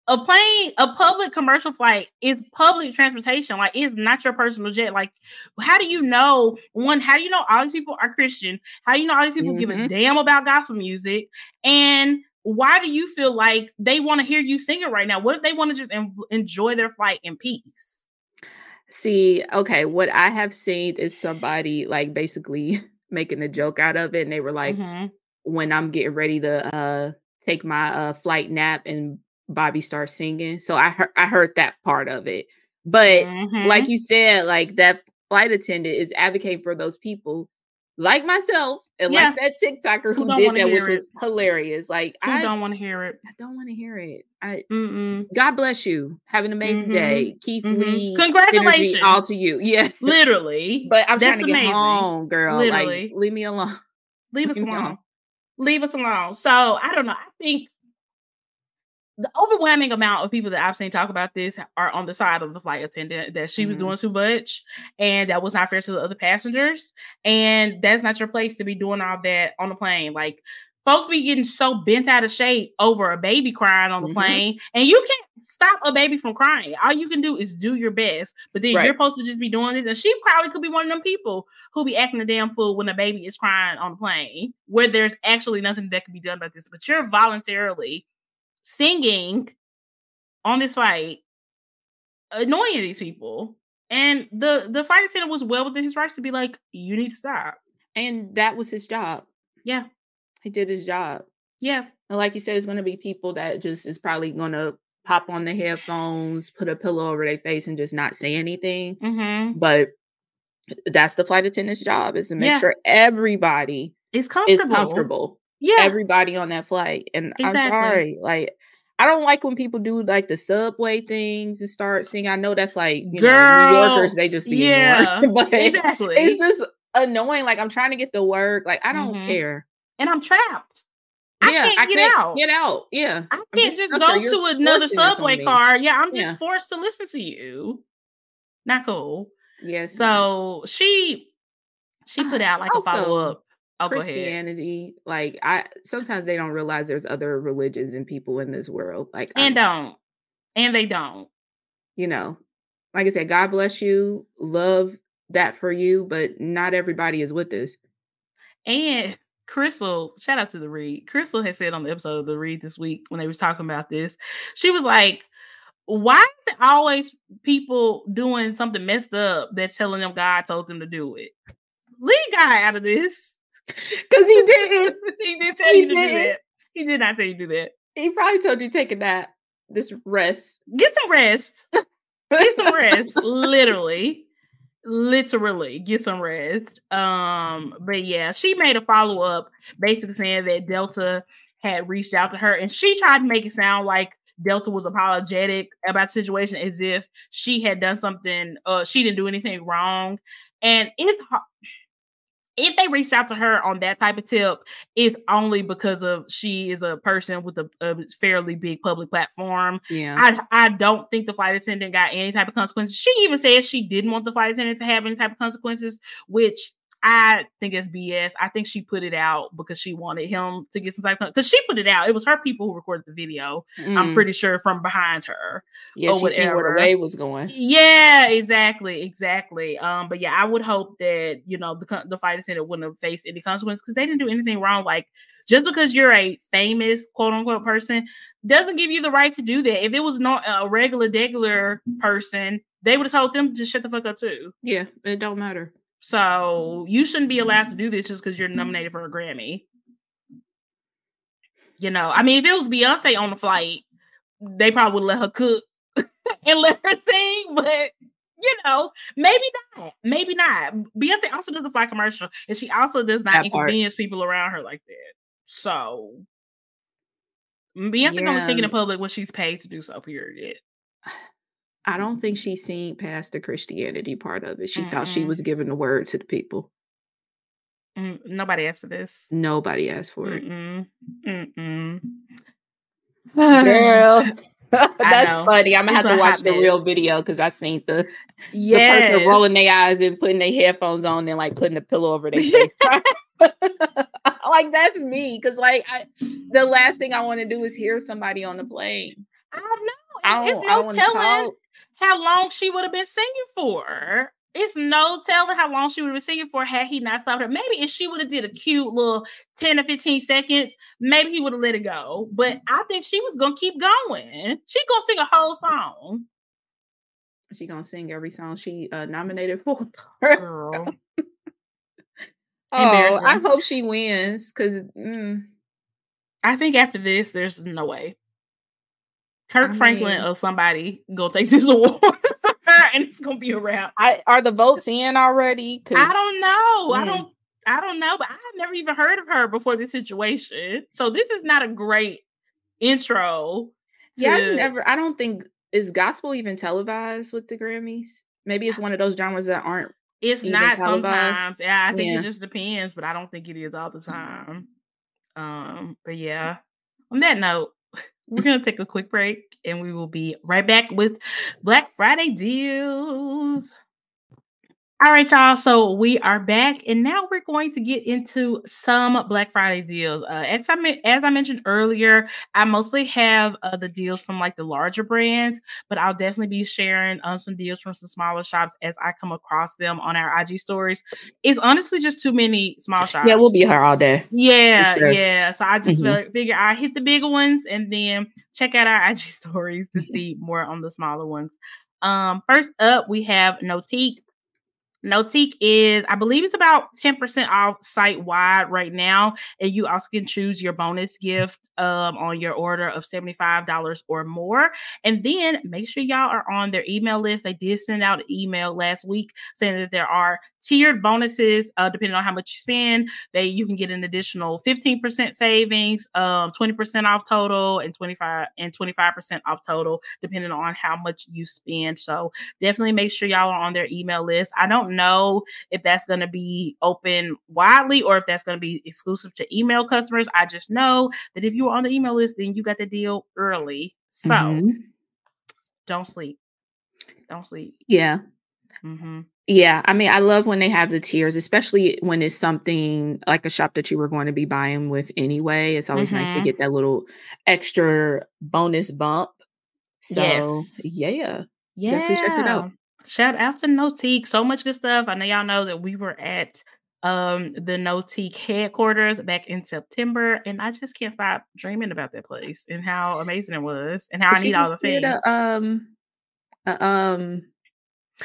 a plane, a public commercial flight is public transportation. Like it's not your personal jet. Like, how do you know one? How do you know all these people are Christian? How do you know all these people mm-hmm. give a mm-hmm. damn about gospel music? And why do you feel like they want to hear you sing it right now? What if they want to just en- enjoy their flight in peace? See, okay, what I have seen is somebody like basically making a joke out of it, and they were like, mm-hmm. when I'm getting ready to uh take my uh flight nap and Bobbi starts singing. So I heard I heard that part of it. But mm-hmm. like you said, like that flight attendant is advocating for those people like myself and yeah. like that TikToker who, who did that, which it. was hilarious. Like who I don't want to hear it. I don't want to hear it. I Mm-mm. God bless you. Have an amazing mm-hmm. day. Keith mm-hmm. Lee. Congratulations. All to you. Yeah. Literally. but I'm That's trying to get home, girl. Literally. Like, leave me alone. Leave us alone. Leave us alone. So I don't know. I think the overwhelming amount of people that I've seen talk about this are on the side of the flight attendant that she was mm-hmm. doing too much and that was not fair to the other passengers. And that's not your place to be doing all that on the plane. Like folks be getting so bent out of shape over a baby crying on the mm-hmm. plane, and you can't stop a baby from crying. All you can do is do your best, but then right. you're supposed to just be doing this. And she probably could be one of them people who be acting a damn fool when a baby is crying on the plane, where there's actually nothing that can be done about this. But you're voluntarily singing on this flight, annoying these people. And the the flight attendant was well within his rights to be like, "You need to stop." And that was his job. Yeah. He did his job. Yeah. And like you said, it's going to be people that just is probably going to pop on the headphones, put a pillow over their face, and just not say anything. Mm-hmm. But that's the flight attendant's job is to make yeah. sure everybody is comfortable. is comfortable. Yeah. Everybody on that flight. And exactly. I'm sorry. Like, I don't like when people do like the subway things and start singing. I know that's like, you Girl, know, New Yorkers, they just be yeah, but exactly. it's just annoying. Like I'm trying to get to work. Like I don't mm-hmm. care. And I'm trapped. I yeah, can't I get can't out. Get out. Yeah. I can't just, just go to another subway car. Yeah, I'm just yeah. forced to listen to you. Not cool. Yes. So she she put out like also, a follow up. Oh, Christianity, like I sometimes they don't realize there's other religions and people in this world. Like and I'm, don't. And they don't. You know, like I said, God bless you. Love that for you, but not everybody is with this. And Crystal, shout out to the read. Crystal had said on the episode of the read this week when they was talking about this, she was like, "Why is it always people doing something messed up that's telling them God told them to do it? Leave God out of this, because he didn't. he didn't tell he you to didn't. do that. He did not tell you to do that. He probably told you take a nap, this rest, get some rest, get some rest, literally." Literally get some rest. Um, but yeah, she made a follow up basically saying that Delta had reached out to her and she tried to make it sound like Delta was apologetic about the situation as if she had done something, uh, she didn't do anything wrong. And it's if they reached out to her on that type of tip, it's only because of she is a person with a, a, fairly big public platform. Yeah, I I don't think the flight attendant got any type of consequences. She even said she didn't want the flight attendant to have any type of consequences, which I think it's BS. I think she put it out because she wanted him to get some type of because she put it out. It was her people who recorded the video. Mm. I'm pretty sure from behind her. Yeah, she seen where the wave was going. Yeah, exactly, exactly. Um, but yeah, I would hope that you know the the flight attendant wouldn't have faced any consequences because they didn't do anything wrong. Like just because you're a famous quote unquote person doesn't give you the right to do that. If it was not a regular, regular person, they would have told them to shut the fuck up too. Yeah, it don't matter. So you shouldn't be allowed to do this just because you're nominated for a Grammy. You know, I mean, if it was Beyonce on the flight, they probably would let her cook and let her sing, but you know, maybe not. Maybe not. Beyonce also does a fly commercial, and she also does not that inconvenience part. people around her like that. So Beyonce yeah. only singing in public when she's paid to do so. Period. I don't think she seen past the Christianity part of it. She mm thought she was giving the word to the people. Mm, nobody asked for this. Nobody asked for it. Mm-mm. Mm-mm. Girl. That's funny. I'm gonna it's have to watch the real video because I seen the, yes. the person rolling their eyes and putting their headphones on and like putting a pillow over their face. like that's me because like I, the last thing I want to do is hear somebody on the plane. I know. I it's no telling how long she would have been singing for. It's no telling how long she would have been singing for had he not stopped her. Maybe if she would have did a cute little 10 or 15 seconds, maybe he would have let it go. But I think she was gonna keep going. She gonna sing a whole song. She gonna sing every song she uh, nominated for. Girl. oh, I hope she wins because mm. I think after this, there's no way. Kirk I Franklin or somebody gonna take this award and it's gonna be a wrap. I, are the votes in already? I don't know. Mm. I don't. I don't know, but I've never even heard of her before this situation. So this is not a great intro. To... Yeah, I never. I don't think is gospel even televised with the Grammys. Maybe it's one of those genres that aren't. It's not televised. sometimes. Yeah, I think yeah. it just depends, but I don't think it is all the time. Um, but yeah. On that note, we're going to take a quick break and we will be right back with Black Friday deals. All right, y'all. So we are back, and now we're going to get into some Black Friday deals. Uh, as I as I mentioned earlier, I mostly have uh, the deals from like the larger brands, but I'll definitely be sharing um, some deals from some smaller shops as I come across them on our IG stories. It's honestly just too many small shops. Yeah, we'll be here all day. Yeah, sure. yeah. So I just mm-hmm. figure I hit the bigger ones and then check out our IG stories to see more on the smaller ones. Um, first up, we have Notique. Notique is, I believe it's about 10% off site wide right now. And you also can choose your bonus gift um, on your order of $75 or more. And then make sure y'all are on their email list. They did send out an email last week saying that there are tiered bonuses uh, depending on how much you spend. They you can get an additional 15% savings, um, 20% off total, and 25 and 25% off total, depending on how much you spend. So definitely make sure y'all are on their email list. I don't know if that's going to be open widely or if that's going to be exclusive to email customers. I just know that if you are on the email list, then you got the deal early. So mm-hmm. don't sleep. Don't sleep. Yeah. Mm-hmm. Yeah, I mean, I love when they have the tiers, especially when it's something like a shop that you were going to be buying with anyway. It's always mm-hmm. nice to mm-hmm. get that little extra bonus bump. So, yes. yeah, yeah, definitely check it out. Shout out to Notique. So much good stuff. I know y'all know that we were at um the Notique headquarters back in September, and I just can't stop dreaming about that place and how amazing it was, and how I need all the things. A, um, a, um,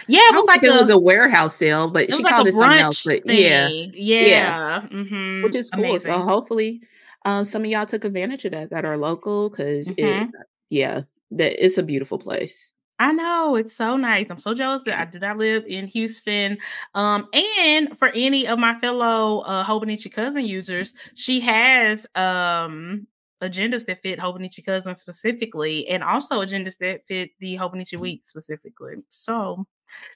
yeah, it was like a, it was a warehouse sale, but she like called it something else. But thing. yeah, yeah, yeah. Mm-hmm. which is cool. Amazing. So hopefully, um, some of y'all took advantage of that that are local because mm-hmm. it, yeah, that it's a beautiful place. I know it's so nice. I'm so jealous that I do not live in Houston. Um, and for any of my fellow uh Hobonichi cousin users, she has um agendas that fit Hobonichi cousin specifically, and also agendas that fit the Hobonichi week specifically. So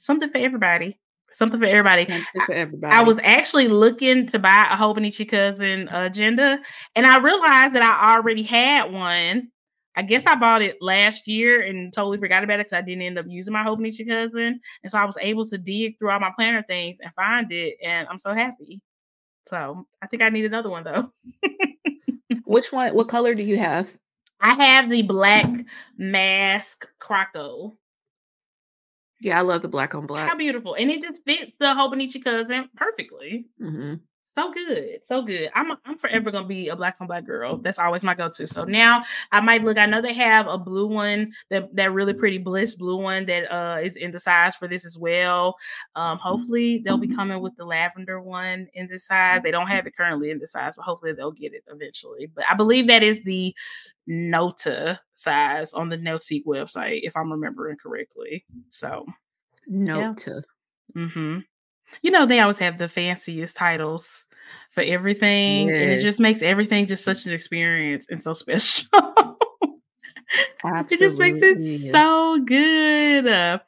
something for everybody. Something for everybody. Something for everybody. I, I, was actually looking to buy a Hobonichi cousin agenda, and I realized that I already had one I guess I bought it last year and totally forgot about it because I didn't end up using my Hobonichi cousin. And so I was able to dig through all my planner things and find it. And I'm so happy. So I think I need another one though. Which one? What color do you have? I have the black mask Croco. Yeah, I love the black on black. How beautiful. And it just fits the Hobonichi cousin perfectly. Mm-hmm so good, so good. I'm I'm forever gonna be a black on black girl. That's always my go-to. So now I might look. I know they have a blue one, that that really pretty bliss blue one that uh is in the size for this as well. Um, hopefully they'll be coming with the lavender one in this size. They don't have it currently in the size, but hopefully they'll get it eventually. But I believe that is the Nota size on the Notique website, if I'm remembering correctly. So Nota. Yeah. Mm-hmm you know, they always have the fanciest titles for everything. Yes. And it just makes everything just such an experience and so special. it just makes it so good.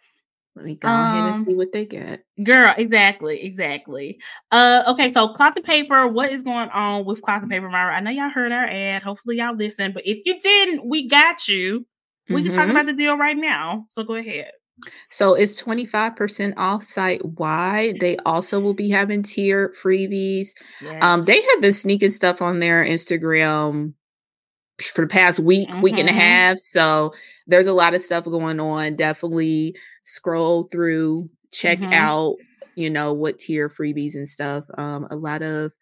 Let me go um, ahead and um, see what they get. Girl, exactly, exactly. Uh okay, so cloth and paper, what is going on with cloth and paper, Myra? I know y'all heard our ad. Hopefully y'all listen, but if you didn't, we got you. We mm-hmm. can talk mm-hmm. about the deal right now. So go ahead. So it's 25% off site wide. They also will be having tier freebies. Um, yes. Um, they have been sneaking stuff on their Instagram for the past week, mm-hmm. week and a mm-hmm. half. So there's a lot of stuff going on. Definitely scroll through, check mm-hmm. out, you know, what tier freebies and stuff. Um, a lot of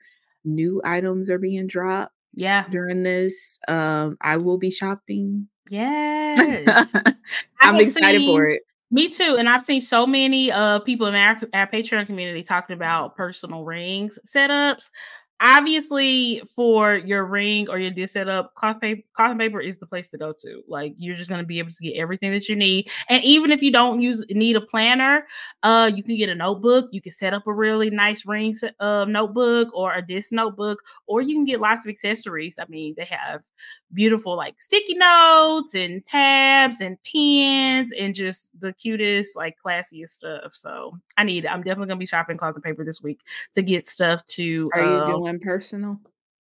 new items are being dropped. Yeah. During this. Um, I will be shopping. Yes. I'm excited seen, for it. Me too. And I've seen so many uh people in our, our Patreon community talking about personal rings setups obviously for your ring or your disc setup, cloth paper, cloth paper is the place to go to. Like you're just going to be able to get everything that you need. And even if you don't use need a planner, uh, you can get a notebook. You can set up a really nice ring uh, notebook or a disc notebook, or you can get lots of accessories. I mean, they have beautiful like sticky notes and tabs and pens and just the cutest, like classiest stuff. So I need. I'm definitely gonna be shopping cloth and paper this week to get stuff to. Are uh, you doing personal?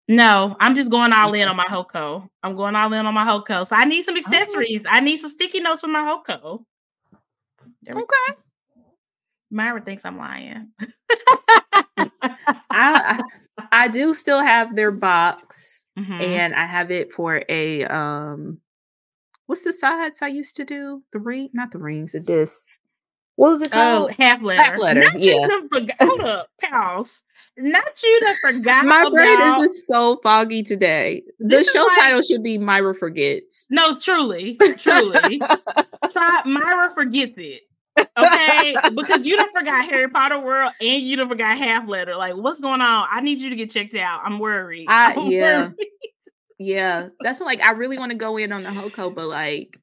No, I'm just going all in on my Hoko. I'm going all in on my Hoko. So I need some oh. accessories. Oh. I need some sticky notes for my Hoko. Okay. Myra thinks I'm lying. I, I do still have their box, mm-hmm. and I have it for a um. What's the sides I used to do? The ring, not the rings, the disc. What was it oh, called? Oh, half letter. Half letter. Not yeah. You forgot, hold up, pals. Not you to forgot. My about, brain is just so foggy today. The show like, title should be Myra Forgets. No, truly, truly. Try Myra Forgets it. Okay, because you don't forgot Harry Potter World and you don't forgot Half Letter. Like, what's going on? I need you to get checked out. I'm worried. I, I'm yeah, worried. yeah. That's like I really want to go in on the Hoko, but like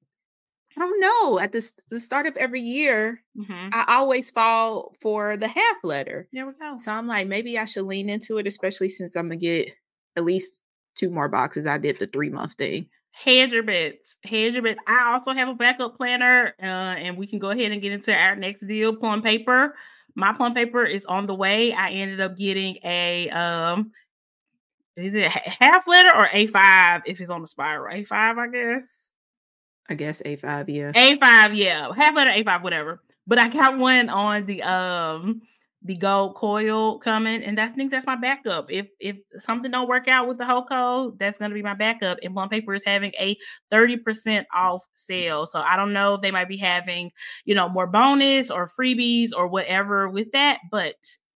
I don't know. At the, the start of every year, mm-hmm. I always fall for the half letter. There we go. So I'm like, maybe I should lean into it, especially since I'm gonna get at least two more boxes. I did the three month thing. Hedge your bets. Hedge your bets. I also have a backup planner, uh, and we can go ahead and get into our next deal. Plum paper. My plum paper is on the way. I ended up getting a um, is it half letter or A five if it's on the spiral? A five, I guess. I guess A5, yeah. A5, yeah. Half letter A5, whatever. But I got one on the um the gold coil coming, and I think that's my backup. If if something don't work out with the Hoko, that's gonna be my backup. And Plum Paper is having a 30% off sale. So I don't know if they might be having, you know, more bonus or freebies or whatever with that, but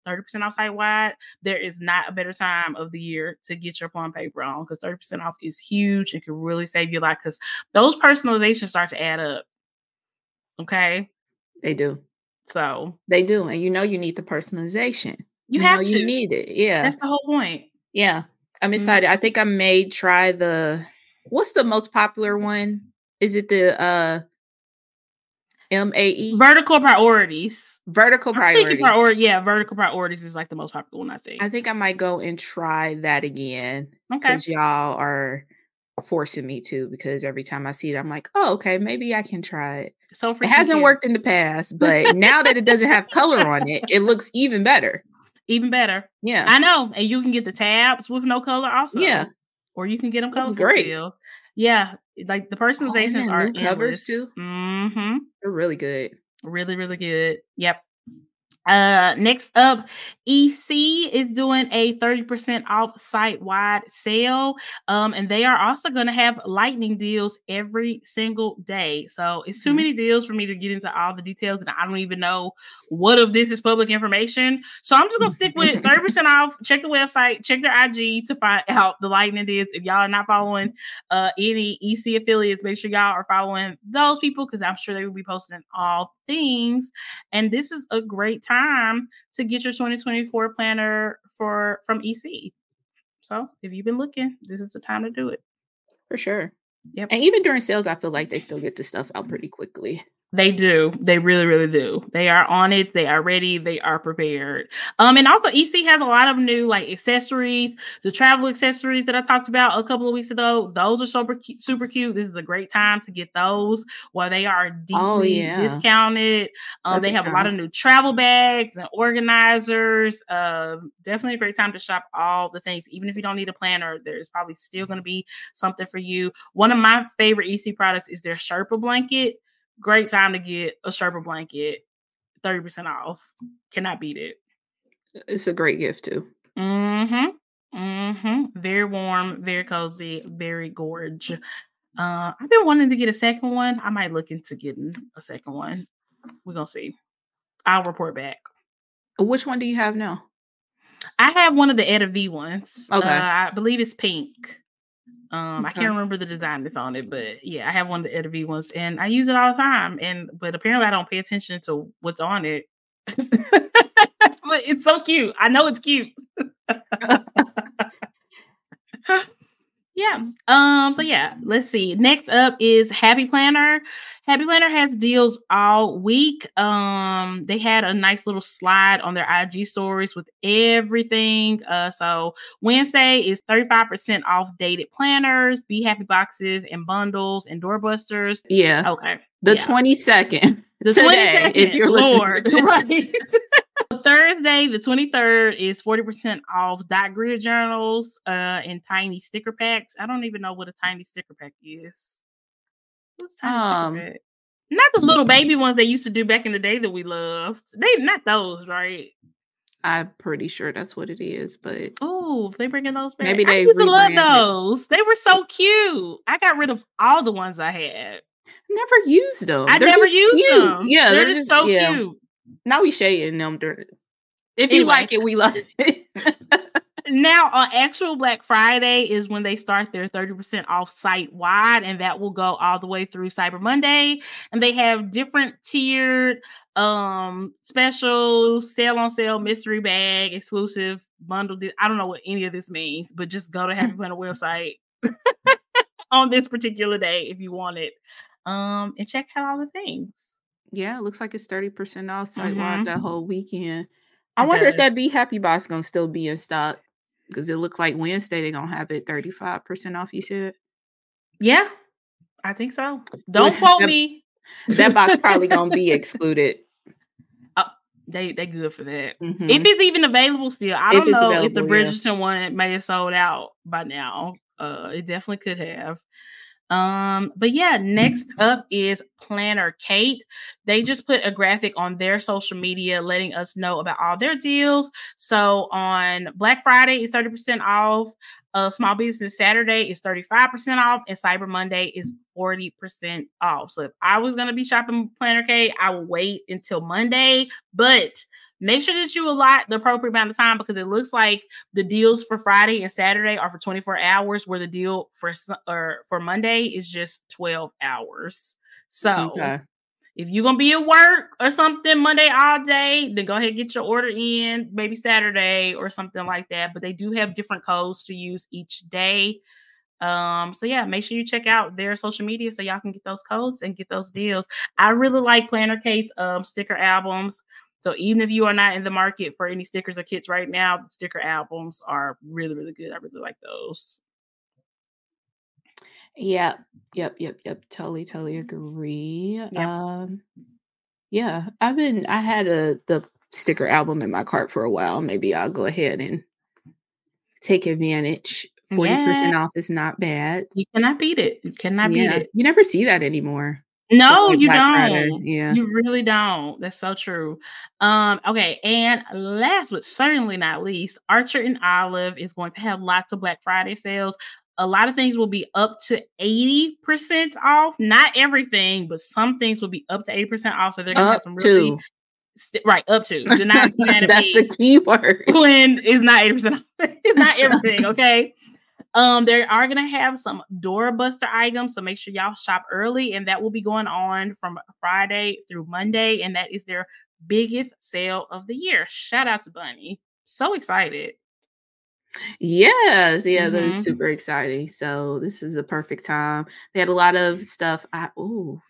30% off site wide, there is not a better time of the year to get your plum paper on because 30% off is huge and can really save your life because those personalizations start to add up. Okay. They do. So they do. And you know you need the personalization. You, you have to. You need it. Yeah. That's the whole point. Yeah. I'm mm-hmm. excited. Mm-hmm. I think I may try the what's the most popular one? Is it the uh MAE? Vertical priorities. Vertical priorities. Yeah, vertical priorities is like the most popular one, I think. I think I might go and try that again. Okay. Because y'all are forcing me to because every time I see it, I'm like, oh, okay, maybe I can try it. So it hasn't worked in the past, but now that it doesn't have color on it, it looks even better. Even better. Yeah. I know. And you can get the tabs with no color also. Yeah. Or you can get them color. Great. Still. Yeah. Like the oh, personalizations oh, are covers too. Mm-hmm. They're really good. Really, really good. Yep. Uh, next up, EC is doing a 30% off site wide sale. Um, and they are also going to have lightning deals every single day. So it's too mm-hmm. many deals for me to get into all the details, and I don't even know what of this is public information. So I'm just gonna stick with 30% off. Check the website, check their IG to find out the lightning deals. If y'all are not following uh any EC affiliates, make sure y'all are following those people because I'm sure they will be posting all things. And this is a great time to get your 2024 planner for from EC. So if you've been looking, this is the time to do it. For sure. Yep. And even during sales, I feel like they still get the stuff out pretty quickly. They do. They really, really do. They are on it. They are ready. They are prepared. Um, and also EC has a lot of new like accessories, the travel accessories that I talked about a couple of weeks ago. Those are super cute, super cute. This is a great time to get those while they are oh, deeply oh, yeah. discounted. Um, they have a lot of new travel bags and organizers. Um, definitely a great time to shop all the things. Even if you don't need a planner, there's probably still going to be something for you. One of my favorite EC products is their Sherpa blanket Great time to get a Sherpa blanket, 30% off. Cannot beat it. It's a great gift too. Mm-hmm. Mm-hmm. Very warm, very cozy, very gorge. Uh, I've been wanting to get a second one. I might look into getting a second one. We're gonna see. I'll report back. Which one do you have now? I have one of the Etta V ones. Okay. Uh, I believe it's pink. Um, okay. I can't remember the design that's on it, but yeah, I have one of the V ones and I use it all the time. And but apparently I don't pay attention to what's on it. but it's so cute. I know it's cute. yeah. Um, so yeah, let's see. Next up is Happy Planner. Happy Planner has deals all week. Um, they had a nice little slide on their IG stories with everything. Uh, so Wednesday is 35% off dated planners, be happy boxes and bundles and doorbusters. Yeah. Okay. The yeah. 22nd. The today, 22nd, if you're Lord, right. Thursday, the 23rd, is 40% off dot grid journals uh and tiny sticker packs. I don't even know what a tiny sticker pack is. What's tiny um, sticker pack? Not the little baby ones they used to do back in the day that we loved. They not those, right? I'm pretty sure that's what it is, but oh, they bringing those back. Maybe they I used to love those. They were so cute. I got rid of all the ones I had. Never used them. I they're never used cute. them. Yeah, they're, they're, just, so yeah. cute. Now we shading them. During, if you Anyway. like it, we love it. Now, on actual Black Friday is when they start their 30% off site wide, and that will go all the way through Cyber Monday. And they have different tiered um specials, sale on sale, mystery bag, exclusive bundle. I don't know what any of this means, but just go to Happy Planner website on this particular day if you want it. Um, and check out all the things. Yeah, it looks like it's 30% off site wide Mhm. that whole weekend. I It wonder if that Be Happy box is gonna still be in stock. Because it looks like Wednesday they're gonna have it 35% off, you said. Yeah, I think so. Don't quote That- me. That box probably gonna be excluded. They they good for that. Mhm. If it's even available still, I If don't know if the available, yeah. One may have sold out by now. Uh, it definitely could have. Um, but yeah, next up is Planner Kate. They just put a graphic on their social media letting us know about all their deals. So on Black Friday is 30% off, uh Small Business Saturday is 35% off, and Cyber Monday is 40% off. So if I was gonna be shopping Planner Kate, I would wait until Monday, but make sure that you allot the appropriate amount of time because it looks like the deals for Friday and Saturday are for 24 hours, where the deal for or for Monday is just 12 hours. So Okay. if you're gonna be at work or something Monday all day, then go ahead and get your order in, maybe Saturday or something like that. But they do have different codes to use each day. Um, so yeah, make sure you check out their social media so y'all can get those codes and get those deals. I really like Planner Kate's um sticker albums. So even if you are not in the market for any stickers or kits right now, the sticker albums are really, really good. I really like those. Yep. Yep. Yep. Yep. Totally, totally agree. Yep. Um yeah, I've been I had a the sticker album in my cart for a while. Maybe I'll go ahead and take advantage. 40% off is not bad. You cannot beat it. You cannot beat it. You never see that anymore. No, you don't. Yeah. You really don't. That's so true. Um, okay, and last but certainly not least, Archer and Olive is going to have lots of Black Friday sales. A lot of things will be up to 80% off. Not everything, but some things will be up to 80% off. So they're gonna have some really to. st- right up to. So not That's the key word. when it's not 80% off. it's not everything, okay? Um, they are gonna have some doorbuster items, so make sure y'all shop early, and that will be going on from Friday through Monday, and that is their biggest sale of the year. Shout out to Bunny. So excited. Yes, yeah, that is Mhm. super exciting. So this is a perfect time. They had a lot of stuff. I oh,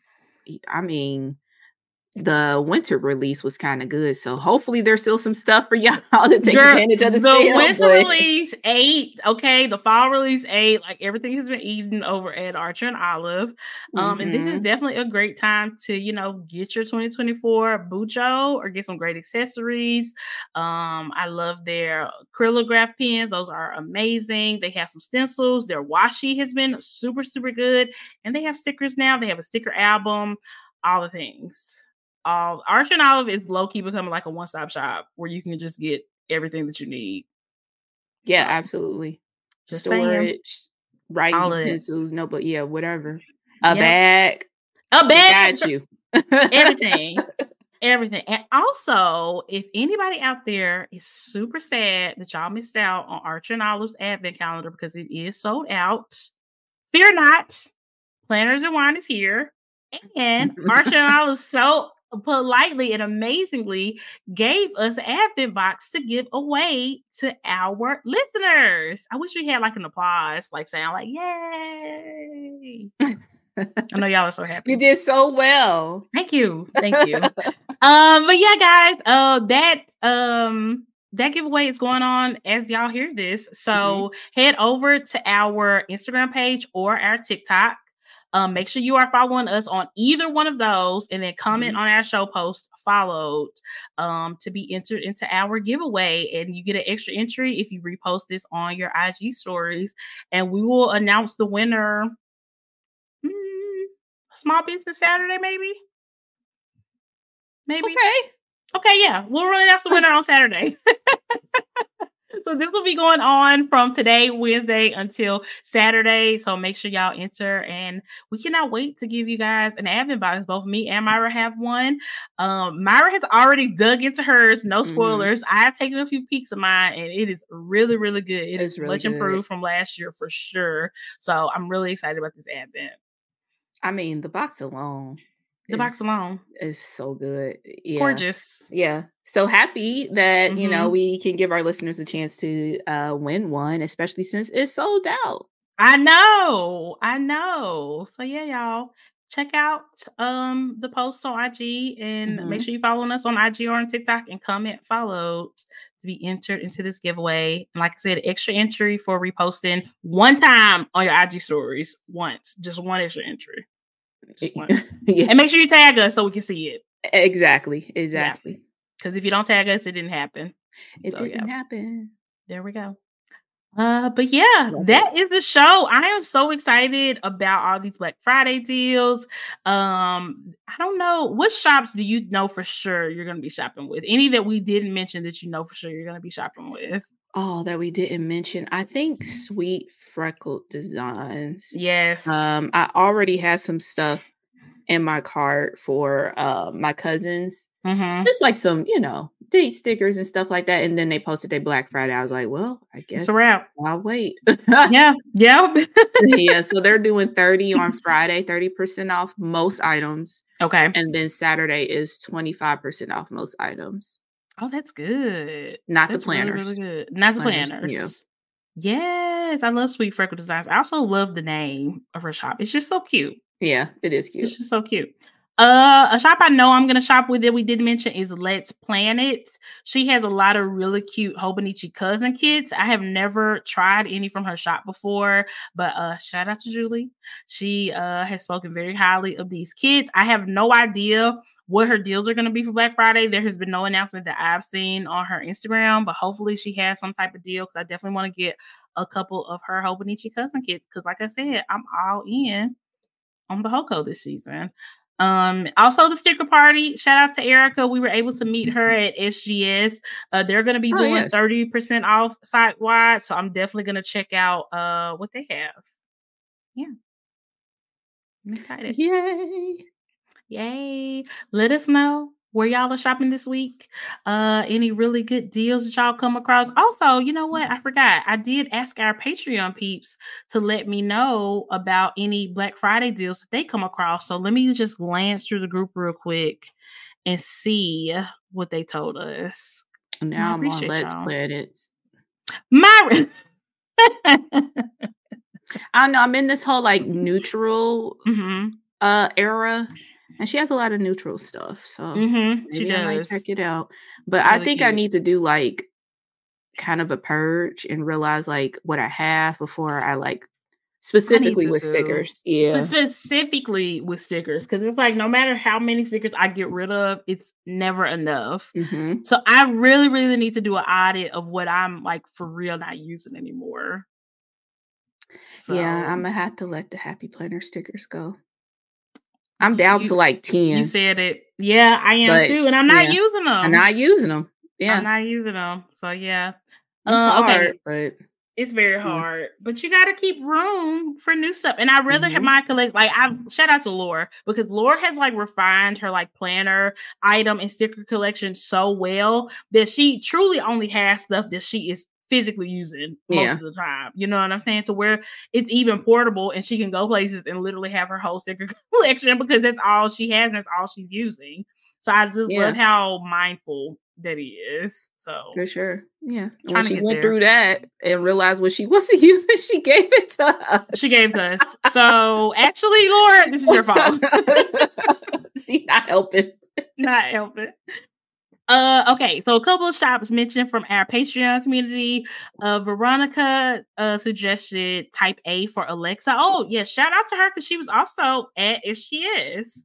I mean, the winter release was kind of good. So hopefully there's still some stuff for y'all to take Girl, advantage of the, the sale. winter but- release eight, okay. The fall release eight, like everything has been eaten over at Archer and Olive. Um, and this is Mhm. definitely a great time to, you know, get your 2024 Bujo or get some great accessories. Um, I love their acrylograph pens, those are amazing. They have some stencils, their washi has been super, super good, and they have stickers now. They have a sticker album, all the things. Um, Archer and Olive is low key becoming like a one stop shop where you can just get everything that you need. yeah, So, absolutely. Just saying. Storage, writing All of it. utensils, no, yeah, whatever. A Yep. bag, A bag, got you. everything. everything. And also, if anybody out there is super sad that y'all missed out on Archer and Olive's advent calendar because it is sold out, fear not. Planners and Wine is here. And Archer and Olive so politely and amazingly gave us advent box to give away to our listeners. I wish we had like an applause, like sound like yay. I know y'all are so happy. you did so well. Thank you. Thank you. um, but yeah, guys, uh that um that giveaway is going on as y'all hear this. So head over to our Instagram page or our TikTok. Um, make sure you are following us on either one of those and then comment on our show post followed um to be entered into our giveaway and you get an extra entry if you repost this on your IG stories and we will announce the winner mm, Small Business Saturday, maybe. Maybe. Okay. Okay, yeah. We'll really announce the winner on Saturday. so this will be going on from today, Wednesday, until Saturday. So make sure y'all enter, and we cannot wait to give you guys an advent box. Both me and Myra have one. Um, Myra has already dug into hers. No Mhm. spoilers. I have taken a few peeks of mine, and it is really, really good. It It's is really much good. improved from last year for sure. So I'm really excited about this advent. I mean, the box alone. The box is- alone, is so good. Yeah. gorgeous. Yeah. So happy that, you know, Mhm. we can give our listeners a chance to uh win one, especially since it's sold out. I know, I know. So yeah, y'all check out um the post on IG and make Mhm. sure you following us on IG or on TikTok and comment followed to be entered into this giveaway. And like I said, extra entry for reposting one time on your IG stories. Once, just one extra entry. Yeah. and make sure you tag us so we can see it. Exactly. Exactly. Because if you don't tag us, it didn't happen. It So, didn't yeah. happen. There we go. Uh, but yeah, that is the show. I am so excited about all these Black Friday deals. Um, I don't know what shops do you know for sure you're gonna be shopping with? Any that we didn't mention that you know for sure you're gonna be shopping with? Oh, that we didn't mention. I think Sweet Freckled Designs. Yes. Um, I already had some stuff in my cart for uh, my cousins. hmm Just like some, you know, date stickers and stuff like that. And then they posted their Black Friday. I was like, well, I guess It's a wrap. I'll wait. Yeah. Yeah. yeah, so they're doing 30 on Friday, 30% off most items. okay. And then Saturday is 25% off most items. Oh, that's good. Not That's the planners. Really, really good. Not the Planners, planners. yeah. Yes, I love Sweet Freckle Designs. I also love the name of her shop. It's just so cute. Yeah, it is cute. It's just so cute. Uh, a shop I know I'm gonna shop with that we did mention is Let's Planet. She has a lot of really cute Hobonichi cousin kits. I have never tried any from her shop before, but uh, shout out to Julie. She uh has spoken very highly of these kits. I have no idea what her deals are going to be for Black Friday. There has been no announcement that I've seen on her Instagram, but hopefully she has some type of deal because I definitely want to get a couple of her Hobonichi cousin kits because, like I said, I'm all in on the Hoko this season. Um, also the sticker party. Shout out to Erica. We were able to meet her at SGS. Uh, they're gonna be Oh, doing yes. 30% off site wide. So I'm definitely gonna check out uh what they have. Yeah. I'm excited. Yay. Yay. Let us know where y'all are shopping this week. Uh any really good deals that y'all come across. Also, you know what? I forgot. I did ask our Patreon peeps to let me know about any Black Friday deals that they come across. So let me just glance through the group real quick and see what they told us. Now I'm on Let's y'all. Planet. Myra. I don't know. I'm in this whole like neutral hmm uh era. And she has a lot of neutral stuff. So hmm She maybe I might check it out. But I Really think I need to do like kind of a purge and realize like what I have before I like specifically to with too. stickers. Yeah. Specifically with stickers, because it's like no matter how many stickers I get rid of, it's never enough. hmm So I really, really need to do an audit of what I'm like for real not using anymore. Yeah, I'm gonna have to let the happy planner stickers go. I'm down you- to like 10. you said it. Yeah, I am But, too, and I'm not yeah, using them. I'm not using them. Yeah. I'm not using them. So yeah, it's Uh, okay. hard, but it's very hard, but you got to keep room for new stuff. And I rather have Mhm. my collection like I shout out to Laura because Laura has like refined her like planner item and sticker collection so well that she truly only has stuff that she is physically using most Yeah. of the time. You know what I'm saying? To where it's even portable and she can go places and literally have her whole sticker collection because that's all she has and that's all she's using. So I just Yeah. love how mindful that he is. So for sure. Yeah. When she went there. through that and realized what she was to use, and she gave it to us. she gave to us. So actually, Laura, this is your fault. She's not helping. Not helping. Uh, okay, so a couple of shops mentioned from our Patreon community. Uh, Veronica uh suggested Type A for Alexa. Oh, yeah, shout out to her because she was also at SGS.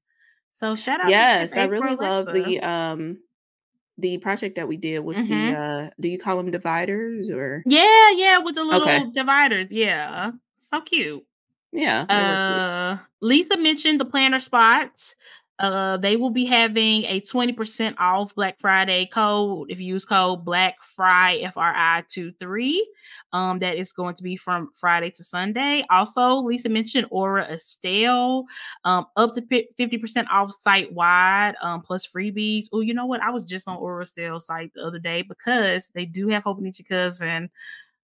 So shout out. Yes, I really love the um the project that we did with Mhm. the uh do you call them dividers or Yeah, yeah, with the little Okay. dividers. Yeah, so cute. Yeah. Uh, Lisa mentioned the planner spots. Uh, they will be having a 20% off Black Friday code if you use code Black Fry F R I 2 3. Um, that is going to be from Friday to Sunday. Also, Lisa mentioned Aura Estelle, um, up to 50% off site wide, um, plus freebies. Oh, you know what? I was just on Aura Estelle site the other day because they do have Hobonichi Cousin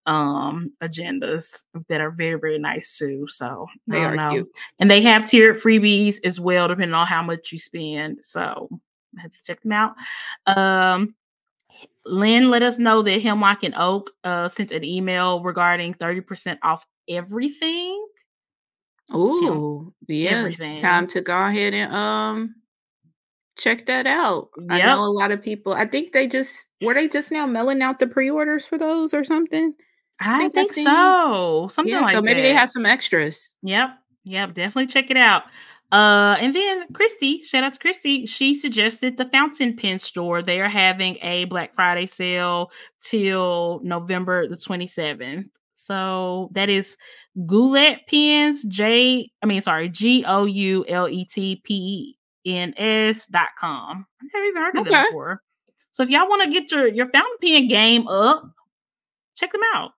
um agendas that are very very nice too so they are know. cute. And they have tiered freebies as well depending on how much you spend so I have to check them out. Um lynn let us know that hemlock and oak uh sent an email regarding 30% off everything. Oh yes time to go ahead and um check that out. Yep. i know a lot of people i think they just were they just now mailing out the pre-orders for those or something I, think, think so. Something yeah, like so maybe that. they have some extras. Yep. Yep. Definitely check it out. Uh, and then Christy, shout out to Christy, she suggested the Fountain Pen store. They are having a Black Friday sale till November the 27th. So that is Goulet Pens, J, I mean, sorry, G O U L E T P E N S dot com. I've never even heard of okay. them before. So if y'all want to get your, your fountain pen game up, check them out.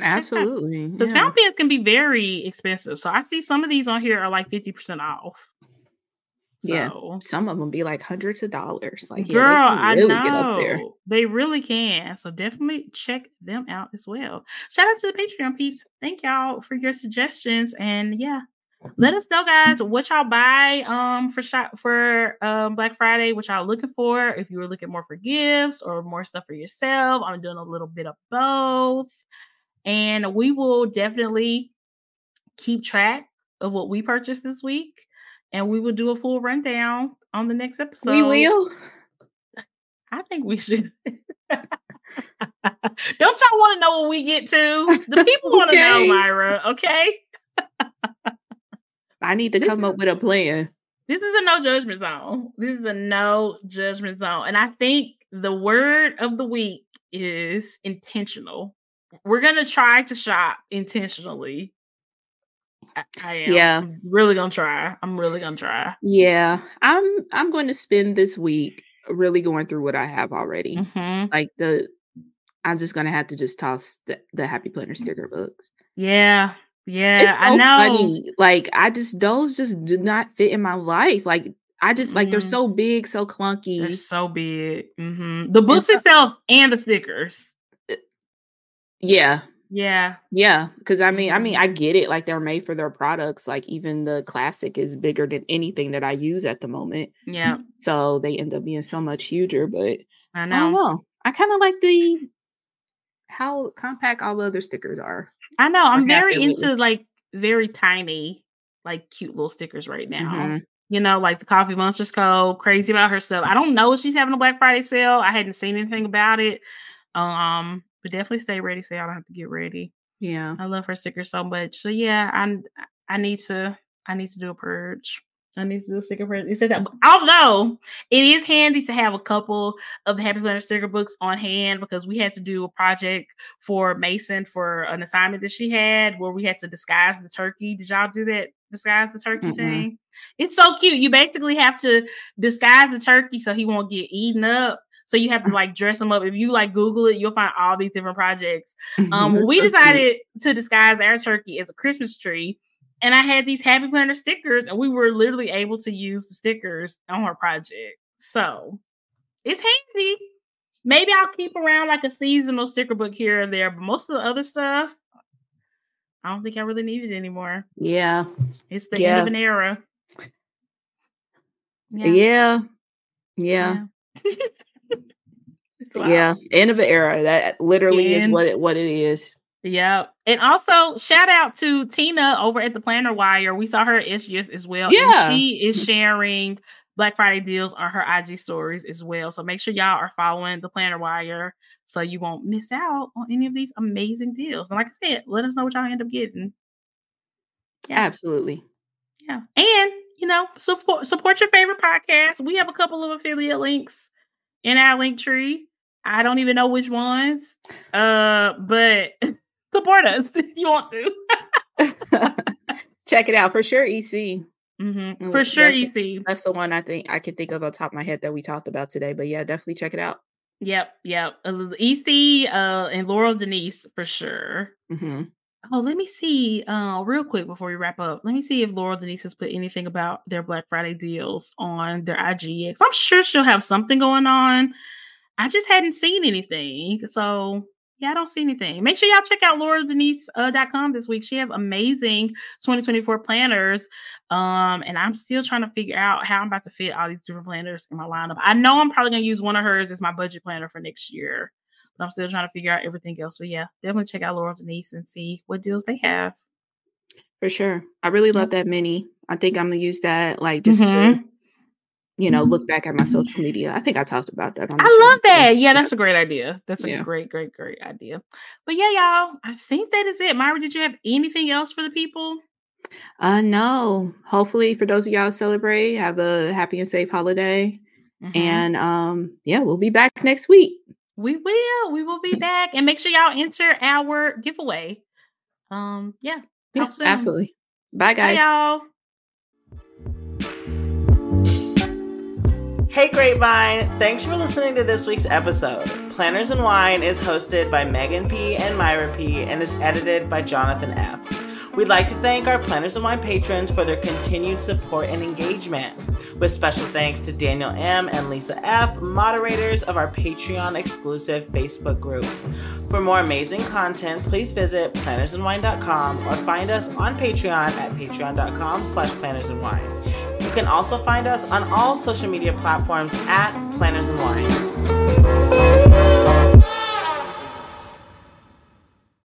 Absolutely. Because yeah. fountain pens can be very expensive. So I see some of these on here are like 50% off. So, yeah. Some of them be like hundreds of dollars. Like, girl, yeah, really I know. They really can. So definitely check them out as well. Shout out to the Patreon peeps. Thank y'all for your suggestions. And yeah, let us know guys what y'all buy um for shot for um black friday what y'all looking for if you were looking more for gifts or more stuff for yourself i'm doing a little bit of both and we will definitely keep track of what we purchased this week. And we will do a full rundown on the next episode. We will. I think we should. Don't y'all want to know what we get to? The people want to okay. know, Myra. Okay. I need to come up with a plan. This is a no judgment zone. This is a no judgment zone. And I think the word of the week is intentional we're gonna try to shop intentionally. I, I am. Yeah, I'm really gonna try. I'm really gonna try. Yeah, I'm. I'm going to spend this week really going through what I have already. Mm-hmm. Like the, I'm just gonna have to just toss the, the Happy Planner sticker books. Yeah, yeah, it's so I know. Funny. Like I just those just do not fit in my life. Like I just like mm-hmm. they're so big, so clunky. They're so big. Mm-hmm. The books itself and the stickers. Yeah. Yeah. Yeah. Cause I mean, I mean, I get it. Like they're made for their products. Like even the classic is bigger than anything that I use at the moment. Yeah. So they end up being so much huger. But I know. I don't know. I kind of like the how compact all the other stickers are. I know. I'm very into like very tiny, like cute little stickers right now. Mm-hmm. You know, like the Coffee Monsterz Co. Crazy about her stuff. I don't know if she's having a Black Friday sale. I hadn't seen anything about it. Um, but definitely stay ready so y'all don't have to get ready. Yeah. I love her sticker so much. So yeah, I I need to I need to do a purge. I need to do a sticker purge. It says that, although it is handy to have a couple of the Happy Planner sticker books on hand because we had to do a project for Mason for an assignment that she had where we had to disguise the turkey. Did y'all do that? Disguise the turkey mm thing? It's so cute. You basically have to disguise the turkey so he won't get eaten up so you have to like dress them up. If you like Google it, you'll find all these different projects. Um, we so decided cute. to disguise our turkey as a Christmas tree. And I had these Happy Planner stickers, and we were literally able to use the stickers on our project. So it's handy. Maybe I'll keep around like a seasonal sticker book here or there, but most of the other stuff, I don't think I really need it anymore. Yeah. It's the yeah. end of an era. Yeah. Yeah. yeah. yeah. Wow. Yeah, end of an era. That literally end. is what it what it is. Yeah. And also shout out to Tina over at the Planner Wire. We saw her issues as well. Yeah. And she is sharing Black Friday deals on her IG stories as well. So make sure y'all are following the Planner Wire so you won't miss out on any of these amazing deals. And like I said, let us know what y'all end up getting. Yeah. Absolutely. Yeah. And you know, support support your favorite podcast. We have a couple of affiliate links in our link tree. I don't even know which ones. Uh, but support us if you want to. Check it out for sure. EC. Mm-hmm. For sure, that's, EC. That's the one I think I can think of on top of my head that we talked about today. But yeah, definitely check it out. Yep, yep. EC uh, and Laurel Denise for sure. Mm-hmm. Oh, let me see. Uh, real quick before we wrap up, let me see if Laurel Denise has put anything about their Black Friday deals on their IG. I'm sure she'll have something going on. I just hadn't seen anything. So yeah, I don't see anything. Make sure y'all check out laureldenise.com uh, this week. She has amazing 2024 planners. Um, and I'm still trying to figure out how I'm about to fit all these different planners in my lineup. I know I'm probably gonna use one of hers as my budget planner for next year. But I'm still trying to figure out everything else. But yeah, definitely check out Laurel Denise and see what deals they have. For sure. I really love that mini. I think I'm gonna use that like just mm-hmm. to you know, look back at my social media. I think I talked about that. I love that. Yeah, that's a great idea. That's a yeah. great, great, great idea. But yeah, y'all, I think that is it. Myra, did you have anything else for the people? Uh no. Hopefully for those of y'all celebrate, have a happy and safe holiday. Mm-hmm. And um, yeah, we'll be back next week. We will. We will be back. And make sure y'all enter our giveaway. Um, yeah. yeah absolutely. Bye guys. Bye, y'all. Hey Grapevine! Thanks for listening to this week's episode. Planners and Wine is hosted by Megan P. and Myra P. and is edited by Jonathan F. We'd like to thank our Planners and Wine patrons for their continued support and engagement. With special thanks to Daniel M. and Lisa F., moderators of our Patreon exclusive Facebook group. For more amazing content, please visit plannersandwine.com or find us on Patreon at patreon.com slash plannersandwine. You can also find us on all social media platforms at Planners and Wine.